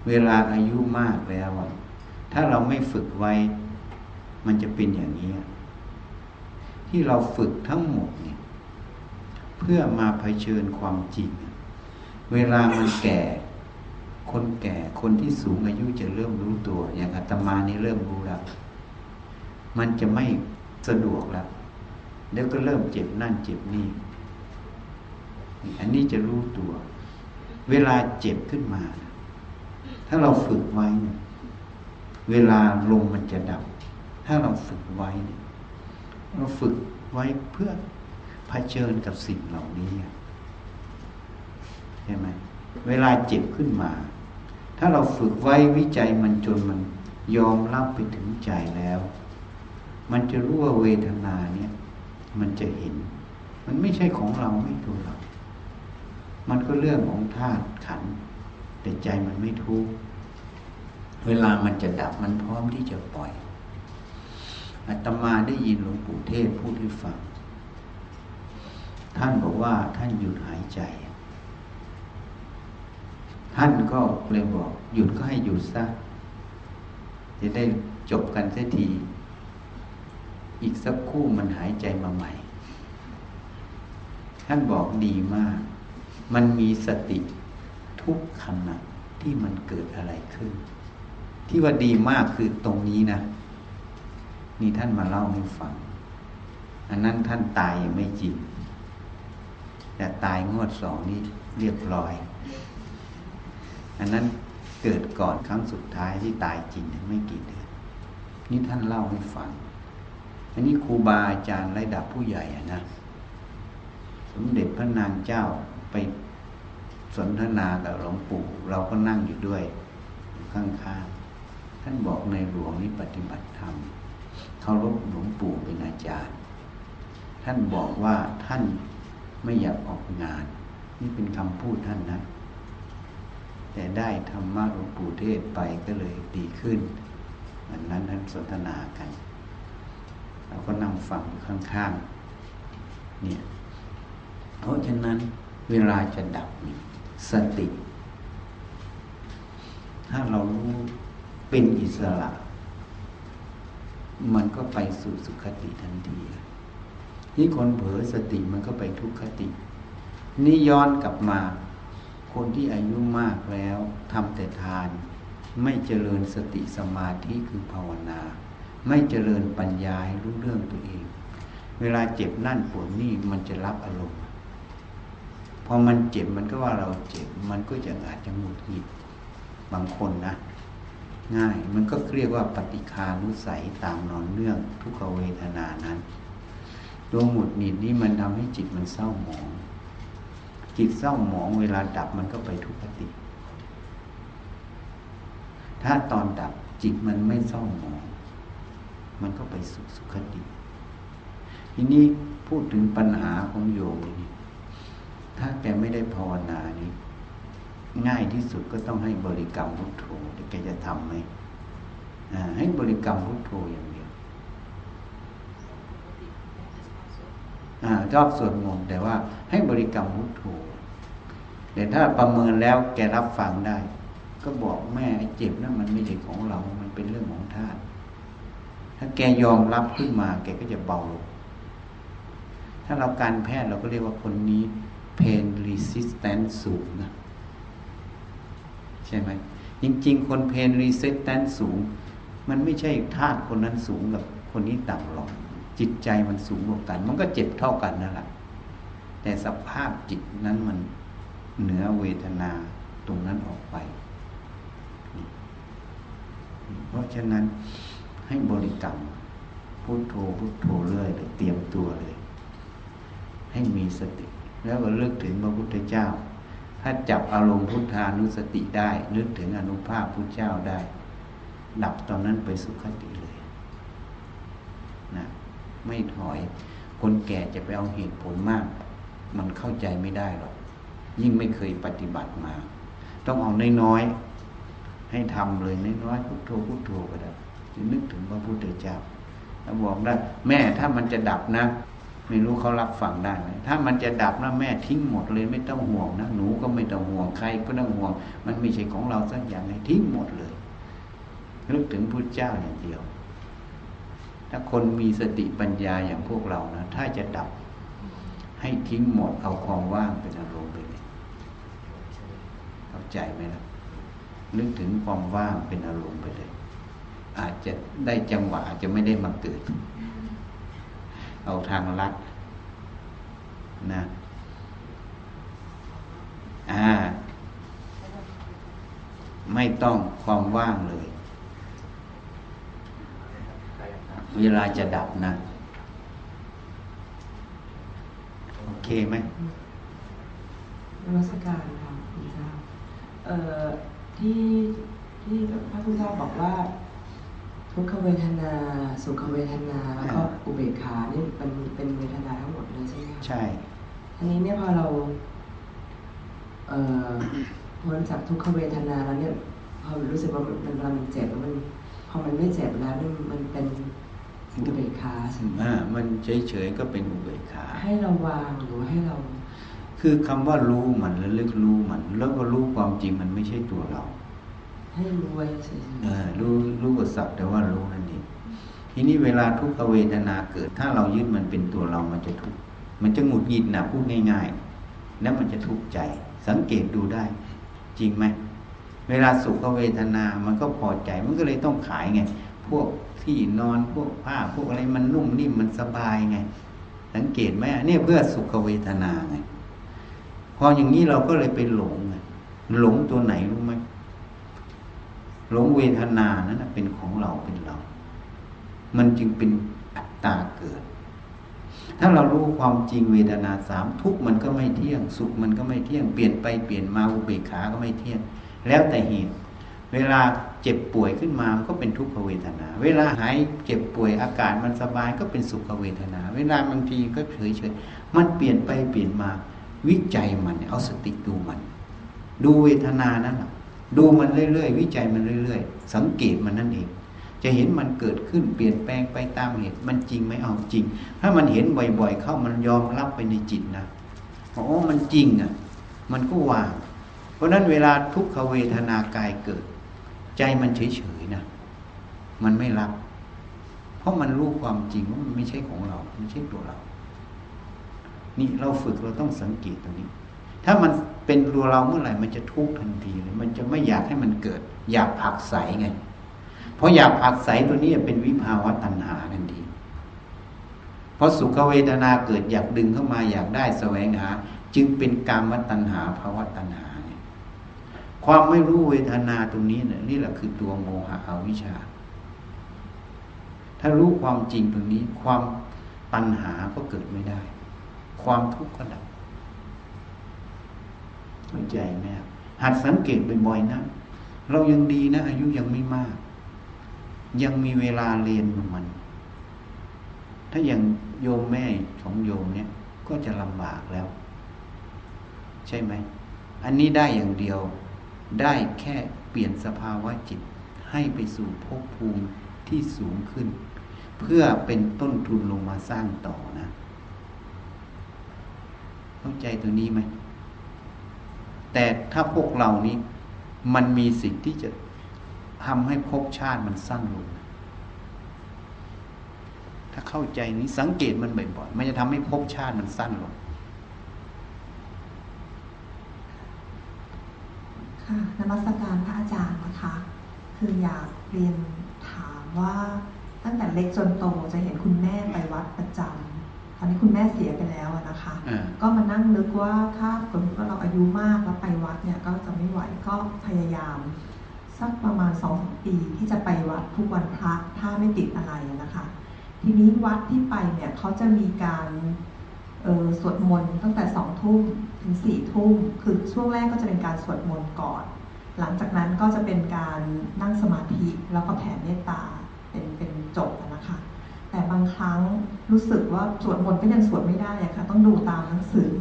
เวลาอายุมากแล้ว ถ้าเราไม่ฝึกไว้ มันจะเป็นอย่างนี้ ที่เราฝึกทั้งหมดเนี่ยเพื่อมาเผชิญความจริง เวลามันแก่ คนแก่คนที่สูงอายุจะเริ่มรู้ตัว อย่างอาตมานี่เริ่มรู้แล้ว มันจะไม่สะดวกแล้วเดี๋ยวก็เริ่มเจ็บนั่นเจ็บนี่ อันนี้จะรู้ตัว เวลาเจ็บขึ้นมา ถ้าเราฝึกไว้ เวลาลมมันจะดับ ถ้าเราฝึกไว้เนี่ยเราฝึกไว้เพื่อเผชิญกับสิ่งเหล่านี้ใช่ไหมเวลาเจ็บขึ้นมา ถ้าเราฝึกไว้วิจัยมันจนมันยอมรับไปถึงใจแล้ว มันจะรู้ว่าเวทนาเนี่ย มันจะเห็น มันไม่ใช่ของเราไม่ตัวเรา มันก็เรื่องของธาตุขัน แต่ใจมันไม่ทุกข์เวลามันจะดับมันพร้อมที่จะปล่อยอาตมาได้ยินหลวงปู่เทศพูดให้ฟัง ท่านบอกว่าท่านหยุดหายใจ ท่านก็เลยบอก หยุดก็ให้หยุดซะจะได้จบกันสักที อีกสักคู่มันหายใจมาใหม่ ท่านบอกดีมาก มันมีสติทุกขณะที่มันเกิดอะไรขึ้น ที่ว่าดีมากคือตรงนี้นะ นี่ท่านมาเล่าให้ฟัง อันนั้นท่านตายยังไม่จริง แต่ตายงวดสองนี้เรียบร้อย อันนั้นเกิดก่อนครั้งสุดท้ายที่ตายจริงไม่กี่เดือน นี่ท่านเล่าให้ฟัง อันนี้ครูบาอาจารย์ระดับผู้ใหญ่อะนะ สมเด็จพระนางเจ้า ไปสนทนากับหลวงปู่เราก็นั่งอยู่ด้วยข้างๆท่านบอกในหลวงนี้ปฏิบัติธรรมเคารพหลวงปู่เป็นอาจารย์ ท่านบอกว่าท่านไม่อยากออกงาน นี่เป็นคำพูดท่านนะ แต่ได้ธรรมะหลวงปู่เทศไปก็เลยดีขึ้นวันนั้นท่านสนทนากัน เราก็นั่งฟังข้างๆเนี่ยเพราะฉะนั้น เวลาจะดับสติ ถ้าเรารู้เป็นอิสระ มันก็ไปสู่สุขติทันทีนี่คนเผลอสติมันก็ไปทุกขติ นี่ย้อนกลับมา คนที่อายุมากแล้วทำแต่ทาน ไม่เจริญสติสมาธิคือภาวนา ไม่เจริญปัญญาให้รู้เรื่องตัวเอง เวลาเจ็บนั่นปวดนี่มันจะรับอารมณ์ อมันเจ็บมันก็ว่าเราเจ็บ มันก็จะอาจจะหงุดหงิดบางคนนะ ง่ายมันก็เรียกว่าปฏิคานุสัยตามนอนเนื่องทุกขเวทนานั้นตัวหงุดหงิดนี่มันทำให้จิตมันเศร้าหมอง จิตเศร้าหมองเวลาดับมันก็ไปทุกขติ ถ้าตอนดับจิตมันไม่เศร้าหมอง มันก็ไปสุขสุขติทีนี้พูดถึงปัญหาของโยมนี่ ถ้าแกไม่ได้ภาวนานี่ง่ายที่สุดก็ต้องให้บริกรรมพุทโธแต่แกจะทำไหมให้บริกรรมพุทโธอย่างเดียวชอบสวดมนต์แต่ว่าให้บริกรรมพุทโธแต่ถ้าประเมินแล้วแกรับฟังได้ ก็บอกแม่เจ็บนั่นมันไม่ใช่ของเรา มันเป็นเรื่องของธาตุถ้าแกยอมรับขึ้นมา แกก็จะเบาลงถ้าเราการแพทย์เราก็เรียกว่าคนนี้ pain resistance สูงนะใช่ไหมจริง ๆ คน pain resistance สูง มันไม่ใช่ธาตุคนนั้นสูงกับคนนี้ต่ำหรอกจิตใจมันสูงกว่ากัน มันก็เจ็บเท่ากันนั่นแหละแต่สภาพจิตนั้นมันเหนือเวทนาตรงนั้นออกไป เพราะฉะนั้นให้บริกรรมพุทโธพุทโธเรื่อยเลยเตรียมตัวเลย ให้มีสติ แล้วก็เลิกถึงพระพุทธเจ้า ถ้าจับอารมณ์พุทธานุสติได้นึกถึงอนุภาพพุทธเจ้าได้ ดับตอนนั้นไปสุขติเลยนะไม่ถอย คนแก่จะไปเอาเหตุผลมาก มันเข้าใจไม่ได้หรอก ยิ่งไม่เคยปฏิบัติมา ต้องเอาน้อยๆให้ทำเลยน้อยๆพุทโธพุทโธก็ได้จะนึกถึงพระพุทธเจ้าแล้วบอกได้แม่ถ้ามันจะดับนะ ไม่รู้เขารับฟังได้ไหมถ้ามันจะดับนะแม่ทิ้งหมดเลยไม่ต้องห่วงนะหนูก็ไม่ต้องห่วงใครก็ต้องห่วง มันไม่ใช่ของเราสักอย่างไงทิ้งหมดเลยนึกถึงพุทธเจ้าอย่างเดียว ถ้าคนมีสติปัญญาอย่างพวกเรานะถ้าจะดับให้ทิ้งหมดเอาความว่างเป็นอารมณ์ไปเลยเข้าใจไหมล่ะนึกถึงความว่างเป็นอารมณ์ไปเลย อาจจะได้จังหวะอาจจะไม่ได้มาเกิด เอาทางลัดนะอ่าไม่ต้องความว่างเลย เวลาจะดับนะ โอเคไหมนมัสการค่ะคุณเจ้าที่ที่พระพุทธเจ้าบอกว่า ทุกขเวทนา สุขเวทนาแล้วก็อุเบกขานี่เป็นเป็นเวทนาทั้งหมดเลยใช่ไหมคะใช่ทีนี้เนี่ยพอเราเอ่อพ้นจากทุกขเวทนาแล้วเนี่ยพอรู้สึกว่ามันมันเวลามันเจ็บแล้วมันพอมันไม่เจ็บแล้วเนี่ยมันเป็นอุเบกขาใช่ไหมอ่ามันเฉยๆก็เป็นอุเบกขาให้เราวางหรือว่าให้เรา คือคำว่ารู้มันระลึกรู้มัน แล้วก็รู้ความจริงมันไม่ใช่ตัวเรา ให้รู้ไว้เฉยเออรู้รู้กับสักแต่ว่ารู้นั่นเองทีนี้เวลาทุกขเวทนาเกิด ถ้าเรายึดมันเป็นตัวเรามันจะทุกข์มันจะหงุดหงิดนะพูดง่าย ๆ แล้วมันจะทุกข์ใจ สังเกตดูได้ จริงไหมเวลาสุขเวทนา มันก็พอใจ มันก็เลยต้องขายไง พวกที่นอนพวกผ้าพวกอะไรมันนุ่มนิ่มมันสบายไง สังเกตไหมเนี่ยเพื่อสุขเวทนาไง พออย่างนี้เราก็เลยไปหลงไงหลงตัวไหนรู้ไหม หลงเวทนานั้นเป็นของเราเป็นเรา มันจึงเป็นอัตตาเกิด ถ้าเรารู้ความจริงเวทนาสามทุกมันก็ไม่เที่ยง สุขมันก็ไม่เที่ยง เปลี่ยนไปเปลี่ยนมาอุเบกขาก็ไม่เที่ยง แล้วแต่เหตุเวลาเจ็บป่วยขึ้นมาก็เป็นทุกขเวทนา เวลาหายเจ็บป่วยอากาศมันสบายก็เป็นสุขเวทนา เวลาบางทีก็เฉยเฉยมันเปลี่ยนไปเปลี่ยนมา วิจัยมันเอาสติดูมัน ดูเวทนานั้นน่ะ ดูมันเรื่อยๆ วิจัยมันเรื่อยๆ สังเกตมันนั่นเอง จะเห็นมันเกิดขึ้นเปลี่ยนแปลงไปตามเหตุ มันจริงไหมเอาจริง ถ้ามันเห็นบ่อยๆ เข้ามันยอมรับไปในจิตนะอ๋อมันจริงอะ มันก็วาง เพราะนั้นเวลาทุกขเวทนากายเกิด ใจมันเฉยๆนะมันไม่รับ เพราะมันรู้ความจริงว่ามันไม่ใช่ของเรา ไม่ใช่ตัวเรา นี่เราฝึกเราต้องสังเกตตรงนี้ ถ้ามันเป็นตัวเราเมื่อไหร่มันจะทุกข์ทันทีเลยมันจะไม่อยากให้มันเกิด อยากผักใสไง เพราะอยากผักใสตัวนี้เป็นวิภาวะตัณหาทันทีเพราะสุขเวทนาเกิดอยากดึงเข้ามาอยากได้แสวงหา จึงเป็นกามตัณหาภาวะตัณหาความไม่รู้เวทนาตรงนี้เนี่ยนี่แหละคือตัวโมหะอวิชชา ถ้ารู้ความจริงตรงนี้ ความปัญหาก็เกิดไม่ได้ ความทุกข์ก็ดับ เข้าใจไหมครับหัดสังเกตบ่อยๆนะ เรายังดีนะ อายุยังไม่มาก ยังมีเวลาเรียนมัน ถ้าอย่างโยมแม่ของโยมเนี่ย ก็จะลำบากแล้ว ใช่ไหม อันนี้ได้อย่างเดียว ได้แค่เปลี่ยนสภาวะจิตให้ไปสู่ภพภูมิที่สูงขึ้น เพื่อเป็นต้นทุนลงมาสร้างต่อนะ เข้าใจตัวนี้ไหม แต่ถ้าพวกเรานี้มันมีสิ่งที่จะทำให้ภพชาติมันสั้นลง ถ้าเข้าใจนี้สังเกตมันบ่อยๆ มันจะทำให้ภพชาติมันสั้นลง ค่ะนมัสการพระอาจารย์นะคะ คืออยากเรียนถามว่าตั้งแต่เล็กจนโตจะเห็นคุณแม่ไปวัดประจำ อนนี้คุณแม่เสียไปแล้วอะนะคะอ่าก็มานั่งนึกว่าถ้าสมมติว่าเราอายุมากแล้วไปวัดเนี่ยก็จะไม่ไหวก็พยายามสักประมาณสองสามปีที่จะไปวัดทุกวันพระถ้าไม่ติดอะไรอะนะคะ ทีนี้วัดที่ไปเนี่ยเขาจะมีการเอ่อสวดมนต์ตั้งแต่สองทุ่มถึงสี่ทุ่มคือช่วงแรกก็จะเป็นการสวดมนต์ก่อน หลังจากนั้นก็จะเป็นการนั่งสมาธิแล้วก็แผ่เมตตาเป็นเป็นจบอะนะคะ แต่บางครั้งรู้สึกว่าสวดมนต์ก็ยังสวดไม่ได้ค่ะ ต้องดูตามหนังสือ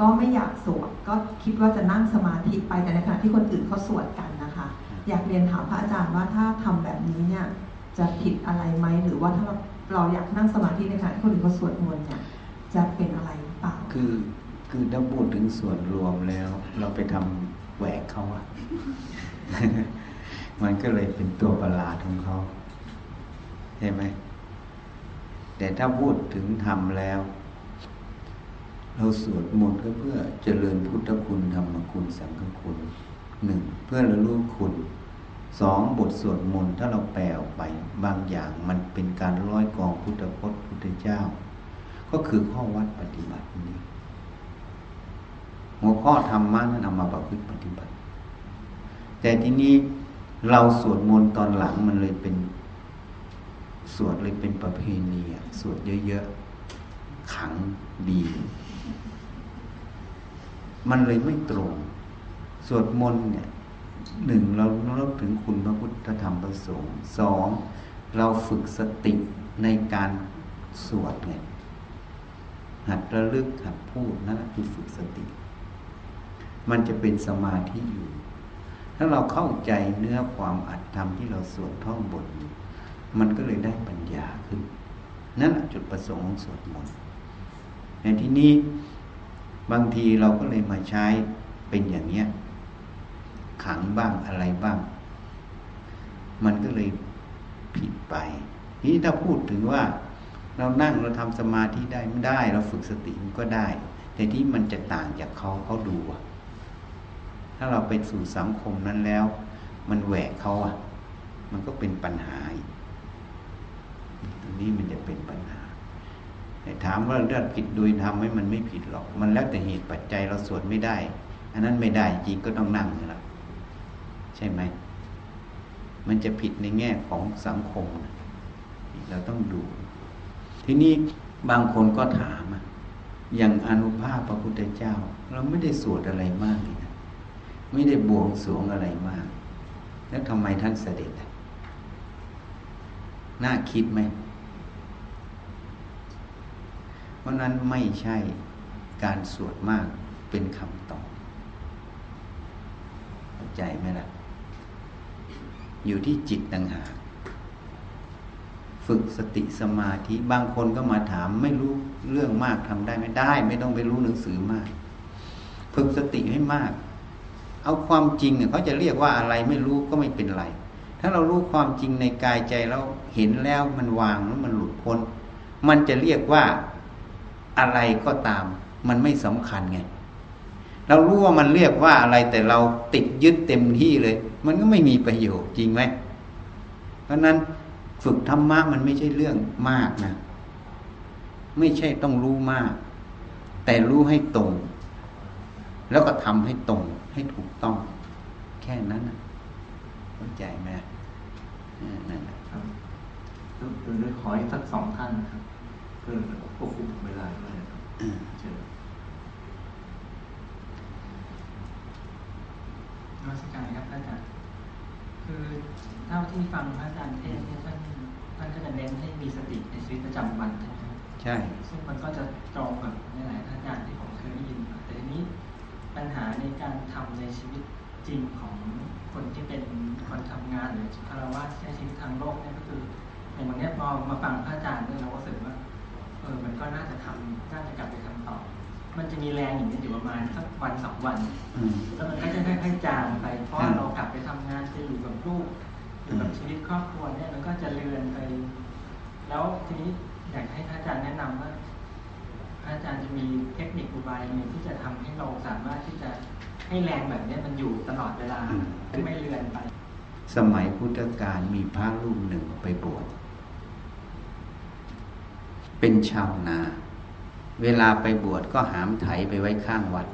ก็ไม่อยากสวดก็คิดว่าจะนั่งสมาธิไปแต่ในขณะที่คนอื่นเขาสวดกันนะคะ อยากเรียนถามพระอาจารย์ว่าถ้าทำแบบนี้เนี่ยจะผิดอะไรไหมหรือว่าถ้าเราเราอยากนั่งสมาธิในขณะที่คนอื่นเขาสวดมนต์เนี่ยจะเป็นอะไรหรือเปล่าคือคือถ้าพูดถึงส่วนรวมแล้ว เราไปทำแหวกเขาอะมันก็เลยเป็นตัวประหลาดของเขาใช่ไหม แต่ถ้าพูดถึงทำแล้ว เราสวดมนต์ก็เพื่อเจริญพุทธคุณธรรมคุณสังฆคุณหนึ่งเพื่อระลึกคุณสองบทสวดมนต์ถ้าเราแปลออกไปบางอย่างมันเป็นการร้อยกองพุทธพจน์พุทธเจ้า ก็คือข้อวัดปฏิบัตินี้หัวข้อธรรมะนั้นเอามาประพฤติปฏิบัติ แต่ทีนี้เราสวดมนต์ตอนหลังมันเลยเป็น สวดเลยเป็นประเพณีสวดเยอะๆ ขังดี มันเลยไม่ตรง สวดมนต์เนี่ยหนึ่งเราเราถึงคุณพระพุทธธรรมประสงค์สองเราฝึกสติในการสวดเนี่ยหัดระลึกหัดพูดนั่นคือฝึกสติ มันจะเป็นสมาธิอยู่ ถ้าเราเข้าใจเนื้อความอัดธรรมที่เราสวดท่องบทอยู่ มันก็เลยได้ปัญญาขึ้น นั่นจุดประสงค์ของสวดมนต์ในที่นี้บางทีเราก็เลยมาใช้เป็นอย่างเนี้ยขังบ้างอะไรบ้าง มันก็เลยผิดไปทีนี้ถ้าพูดถึงว่าเรานั่งเราทำสมาธิได้ไม่ได้ เราฝึกสติมันก็ได้ แต่ที่มันจะต่างจากเขาเขาดูอะถ้าเราไปสู่สังคมนั้นแล้ว มันแหวกเขาอะมันก็เป็นปัญหาอีก นี้มันจะเป็นปัญหาแต่ถามว่าเลือดผิดโดยทำให้มันไม่ผิดหรอก มันแล้วแต่เหตุปัจจัยเราสวดไม่ได้ อันนั้นไม่ได้จริงก็ต้องนั่งนี่แหละใช่ไหม มันจะผิดในแง่ของสังคม เราต้องดู ทีนี้บางคนก็ถามอะอย่างอนุภาพพระพุทธเจ้า เราไม่ได้สวดอะไรมากเลยนะไม่ได้บวงสรวงอะไรมาก แล้วทำไมท่านเสด็จน่าคิดไหม เพ ราะนั้นไม่ใช่การสวดมากเป็นคำตอบเข้าใจไหมล่ะ อยู่ที่จิตต่างหากฝึกสติสมาธิบางคนก็มาถามไม่รู้เรื่องมากทำได้ไม่ได้ ไม่ต้องไปรู้หนังสือมาก ฝึกสติให้มาก เอาความจริงเนี่ยเขาจะเรียกว่าอะไรไม่รู้ก็ไม่เป็นไร ถ้าเรารู้ความจริงในกายใจแล้วเห็นแล้วมันวางแล้วมันหลุดพ้นมันจะเรียกว่า อะไรก็ตาม มันไม่สำคัญไง เรารู้ว่ามันเรียกว่าอะไรแต่เราติดยึดเต็มที่เลย มันก็ไม่มีประโยชน์จริงไหม เพราะนั้นฝึกธรรมะมันไม่ใช่เรื่องมากนะ ไม่ใช่ต้องรู้มาก แต่รู้ให้ตรง แล้วก็ทำให้ตรงให้ถูกต้อง แค่นั้นนะเข้าใจไหมอ่านั่นแหละครับคือด้ขออีกสักสองท่านนะครับ เพื่อควบคุมเวลาด้วยนะครับอืมเชิญนมัสการครับพระอาจารย์คือเท่าที่ฟังพระอาจารย์เทศน์เนี่ยท่านท่านก็จะเน้นให้มีสติในชีวิตประจำวันใช่ไหมครับใช่ ซึ่งมันก็จะตรงกับหลายๆพระอาจารย์ที่ผมเคยได้ยินมาแต่ทีนี้ปัญหาในการทำในชีวิตจริงของคนที่เป็นคนทำงานหรือคารวะใช้ชีวิตทางโลกเนี่ยก็คืออย่างวันเนี้ยพอมาฟังพระอาจารย์เนี่ยเราก็รู้สึกว่า เออมันก็น่าจะทำน่าจะกลับไปทำต่อ มันจะมีแรงอย่างนี้อยู่ประมาณสักวันสองวันอืมแล้วมันก็จะค่อยๆจางไปเพราะว่าเรากลับไปทำงานจะอยู่กับลูกอยู่กับอืมชีวิตครอบครัวเนี่ยมันก็จะเลือนไป แล้วทีนี้อยากให้พระอาจารย์แนะนำว่าพระอาจารย์จะมีเทคนิคอุบายยังไงที่จะทำให้เราสามารถที่จะให้แรงแบบเนี้ยมันอยู่ตลอดเวลาไม่เลือนไป สมัยพุทธกาลมีพระรูปหนึ่งไปบวช เป็นชาวนา เวลาไปบวชก็หามไถไปไว้ข้างวัด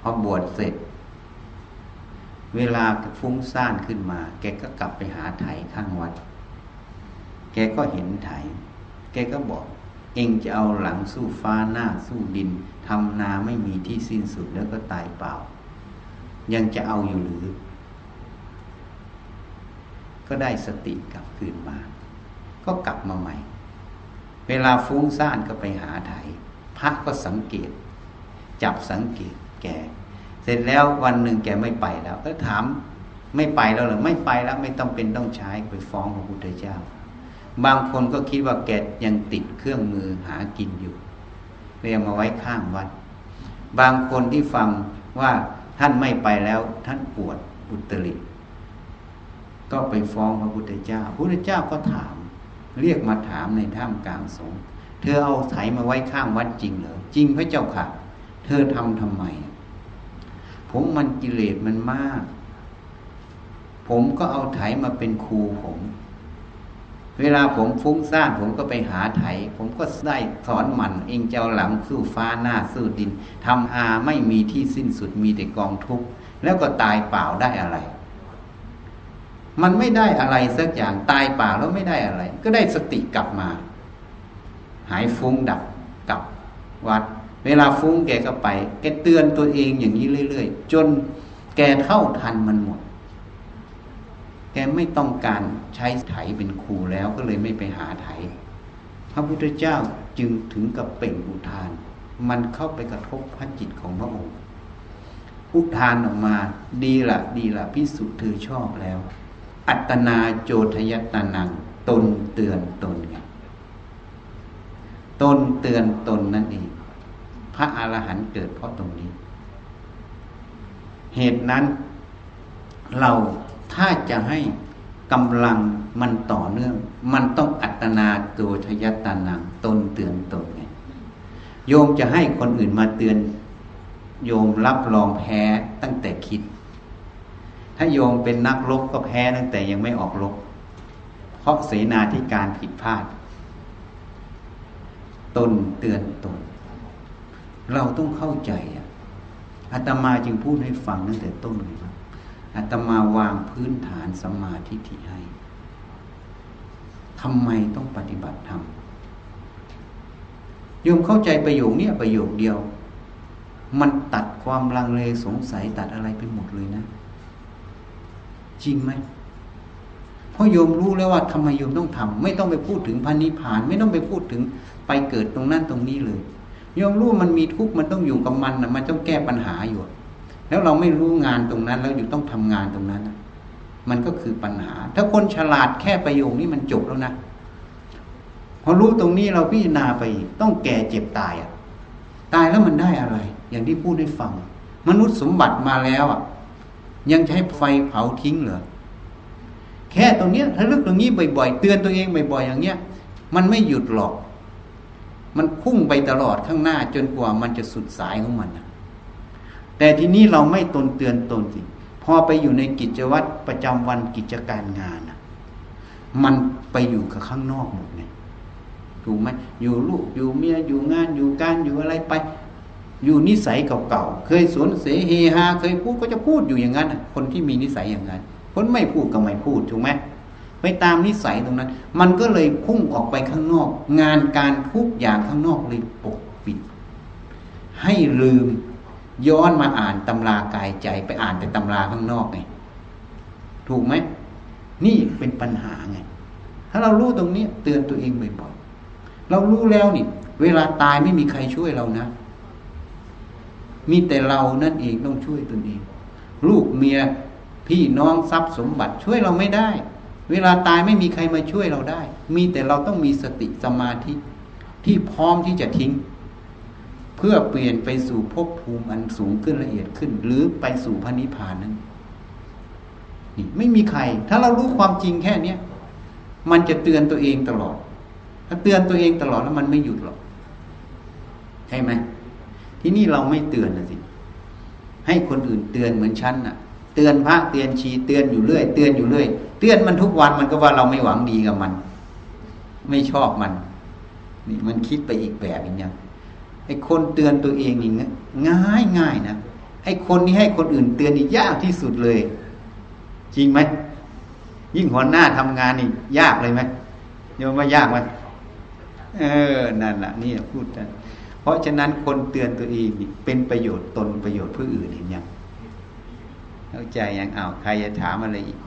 พอบวชเสร็จ เวลาฟุ้งซ่านขึ้นมา แกก็กลับไปหาไถข้างวัด แกก็เห็นไถ แกก็บอก เองจะเอาหลังสู้ฟ้าหน้าสู้ดินทำนาไม่มีที่สิ้นสุดแล้วก็ตายเปล่า ยังจะเอาอยู่หรือ ก็ได้สติกลับคืนมา ก็กลับมาใหม่ เวลาฟุ้งซ่านก็ไปหาไถพระก็สังเกต จับสังเกตแก เสร็จแล้ววันหนึ่งแกไม่ไปแล้ว ก็ถามไม่ไปแล้วหรือไม่ไปแล้วไม่ต้องเป็นต้องใช้ไปฟ้องพระพุทธเจ้า บางคนก็คิดว่าแกยังติดเครื่องมือหากินอยู่เลยมาไว้ข้างวัด บางคนที่ฟังว่าท่านไม่ไปแล้วท่านปวดอุตริก็ไปฟ้องพระพุทธเจ้าพระพุทธเจ้าก็ถาม เรียกมาถามในท่ามกลางสงฆ์เธอเอาไถมาไว้ข้างวัดจริงเหรอจริงพระเจ้าค่ะ เธอทำทำไม ผมมันกิเลสมันมาก ผมก็เอาไถมาเป็นครูผม เวลาผมฟุ้งซ่านผมก็ไปหาไถ ผมก็ได้สอนมันเองเจ้าหลังสู้ฟ้าหน้าสู้ดินทำอาไม่มีที่สิ้นสุดมีแต่กองทุกข์แล้วก็ตายเปล่าได้อะไร มันไม่ได้อะไรสักอย่างตายป่าแล้วไม่ได้อะไร ก็ได้สติกลับมา หายฟุ้งดับกลับวัด เวลาฟุ้งแกก็ไป แกเตือนตัวเองอย่างนี้เรื่อยๆ จนแกเท่าทันมันหมด แกไม่ต้องการใช้ไถเป็นครูแล้วก็เลยไม่ไปหาไถ พระพุทธเจ้าจึงถึงกับเป่งอุทาน มันเข้าไปกระทบพระจิตของพระองค์อุทานออกมา ดีละดีละพิสุเธอชอบแล้ว อัตนาโจทยตานังตนเตือนตนไงตนเตือนตนนั่นเองพระอรหันต์เกิดเพราะตรงนี้ เหตุนั้นเราถ้าจะให้กำลังมันต่อเนื่อง มันต้องอัตนาโจทยตานังตนเตือนตนไงโยมจะให้คนอื่นมาเตือน โยมรับรองแพ้ตั้งแต่คิด ถ้าโยมเป็นนักรบก็แพ้ตั้งแต่ยังไม่ออกรบ เพราะเสนาธิการผิดพลาด ตนเตือนตน เราต้องเข้าใจอะอาตมาจึงพูดให้ฟังตั้งแต่ต้นเลยว่าอาตมาวางพื้นฐานสมาธิิให้ทำไมต้องปฏิบัติธรรมโยมเข้าใจประโยคนี้ประโยคเดียว มันตัดความลังเลสงสัยตัดอะไรไปหมดเลยนะ จริงไหมเพราะโยมรู้แล้วว่าทำไมโยมต้องทำไม่ต้องไปพูดถึงพันนิพาน ไม่ต้องไปพูดถึงไปเกิดตรงนั้นตรงนี้เลยโยมรู้มันมีทุกข์มันต้องอยู่กับมันนะมันต้องแก้ปัญหาอยู่ แล้วเราไม่รู้งานตรงนั้น แล้วอยู่ต้องทำงานตรงนั้นมันก็คือปัญหา ถ้าคนฉลาดแค่ประโยคนี้มันจบแล้วนะพอรู้ตรงนี้เราพิจารณาไปต้องแก่เจ็บตายอะ ตายแล้วมันได้อะไร อย่างที่พูดให้ฟัง มนุษย์สมบัติมาแล้วอะ ยังใช้ไฟเผาทิ้งเหรอแค่ตรงเนี้ยถ้าลึกตรงนี้บ่อยๆเตือนตัวเองบ่อยๆอย่างเงี้ย มันไม่หยุดหรอก มันพุ่งไปตลอดข้างหน้าจนกว่ามันจะสุดสายของมันนะแต่ทีนี้เราไม่ตนเตือนตนสิพอไปอยู่ในกิจวัตรประจำวันกิจการงานนะมันไปอยู่กับข้างนอกหมดไงถูกไหมอยู่ลูกอยู่เมียอยู่งานอยู่การอยู่อะไรไป อยู่นิสัยเก่าๆ เคยสวนเสเฮฮาเคยพูดก็จะพูดอยู่อย่างนั้น คนที่มีนิสัยอย่างนั้น คนไม่พูดก็ไม่พูดถูกไหมไปตามนิสัยตรงนั้น มันก็เลยพุ่งออกไปข้างนอก งานการทุกอย่างข้างนอกเลยปกปิด ให้ลืมย้อนมาอ่านตำรากายใจไปอ่านแต่ตำราข้างนอกไงถูกไหมนี่เป็นปัญหาไง ถ้าเรารู้ตรงนี้เตือนตัวเองบ่อยๆเรารู้แล้วนี่ เวลาตายไม่มีใครช่วยเรานะ มีแต่เรานั่นเองต้องช่วยตนเอง ลูกเมียพี่น้องทรัพย์สมบัติช่วยเราไม่ได้ เวลาตายไม่มีใครมาช่วยเราได้ มีแต่เราต้องมีสติสมาธิที่พร้อมที่จะทิ้ง เพื่อเปลี่ยนไปสู่ภพภูมิอันสูงขึ้นละเอียดขึ้น หรือไปสู่พระนิพพานนั้นนี่ไม่มีใคร ถ้าเรารู้ความจริงแค่เนี้ยมันจะเตือนตัวเองตลอด ถ้าเตือนตัวเองตลอดแล้วมันไม่หยุดหรอกใช่ไหม ที่นี่เราไม่เตือนนะสิ ให้คนอื่นเตือนเหมือนฉันน่ะ เตือนพระเตือนชีเตือนอยู่เรื่อย เตือนอยู่เรื่อย เตือนมันทุกวันมันก็ว่าเราไม่หวังดีกับมัน ไม่ชอบมัน นี่มันคิดไปอีกแบบอย่างนี้ไอ้คนเตือนตัวเองนี่ง่ายง่ายนะไอ้คนนี้ให้คนอื่นเตือนนี่ยากที่สุดเลย จริงไหมยิ่งหัวหน้าทำงานนี่ยากเลยไหมโยมว่ายากไหมเออนั่นแหละนี่พูดกัน เพราะฉะนั้นคนเตือนตัวเองเป็นประโยชน์ตนประโยชน์ผู้อื่นเห็นยังเข้าใจยังอ้าวใครจะถามอะไรอีก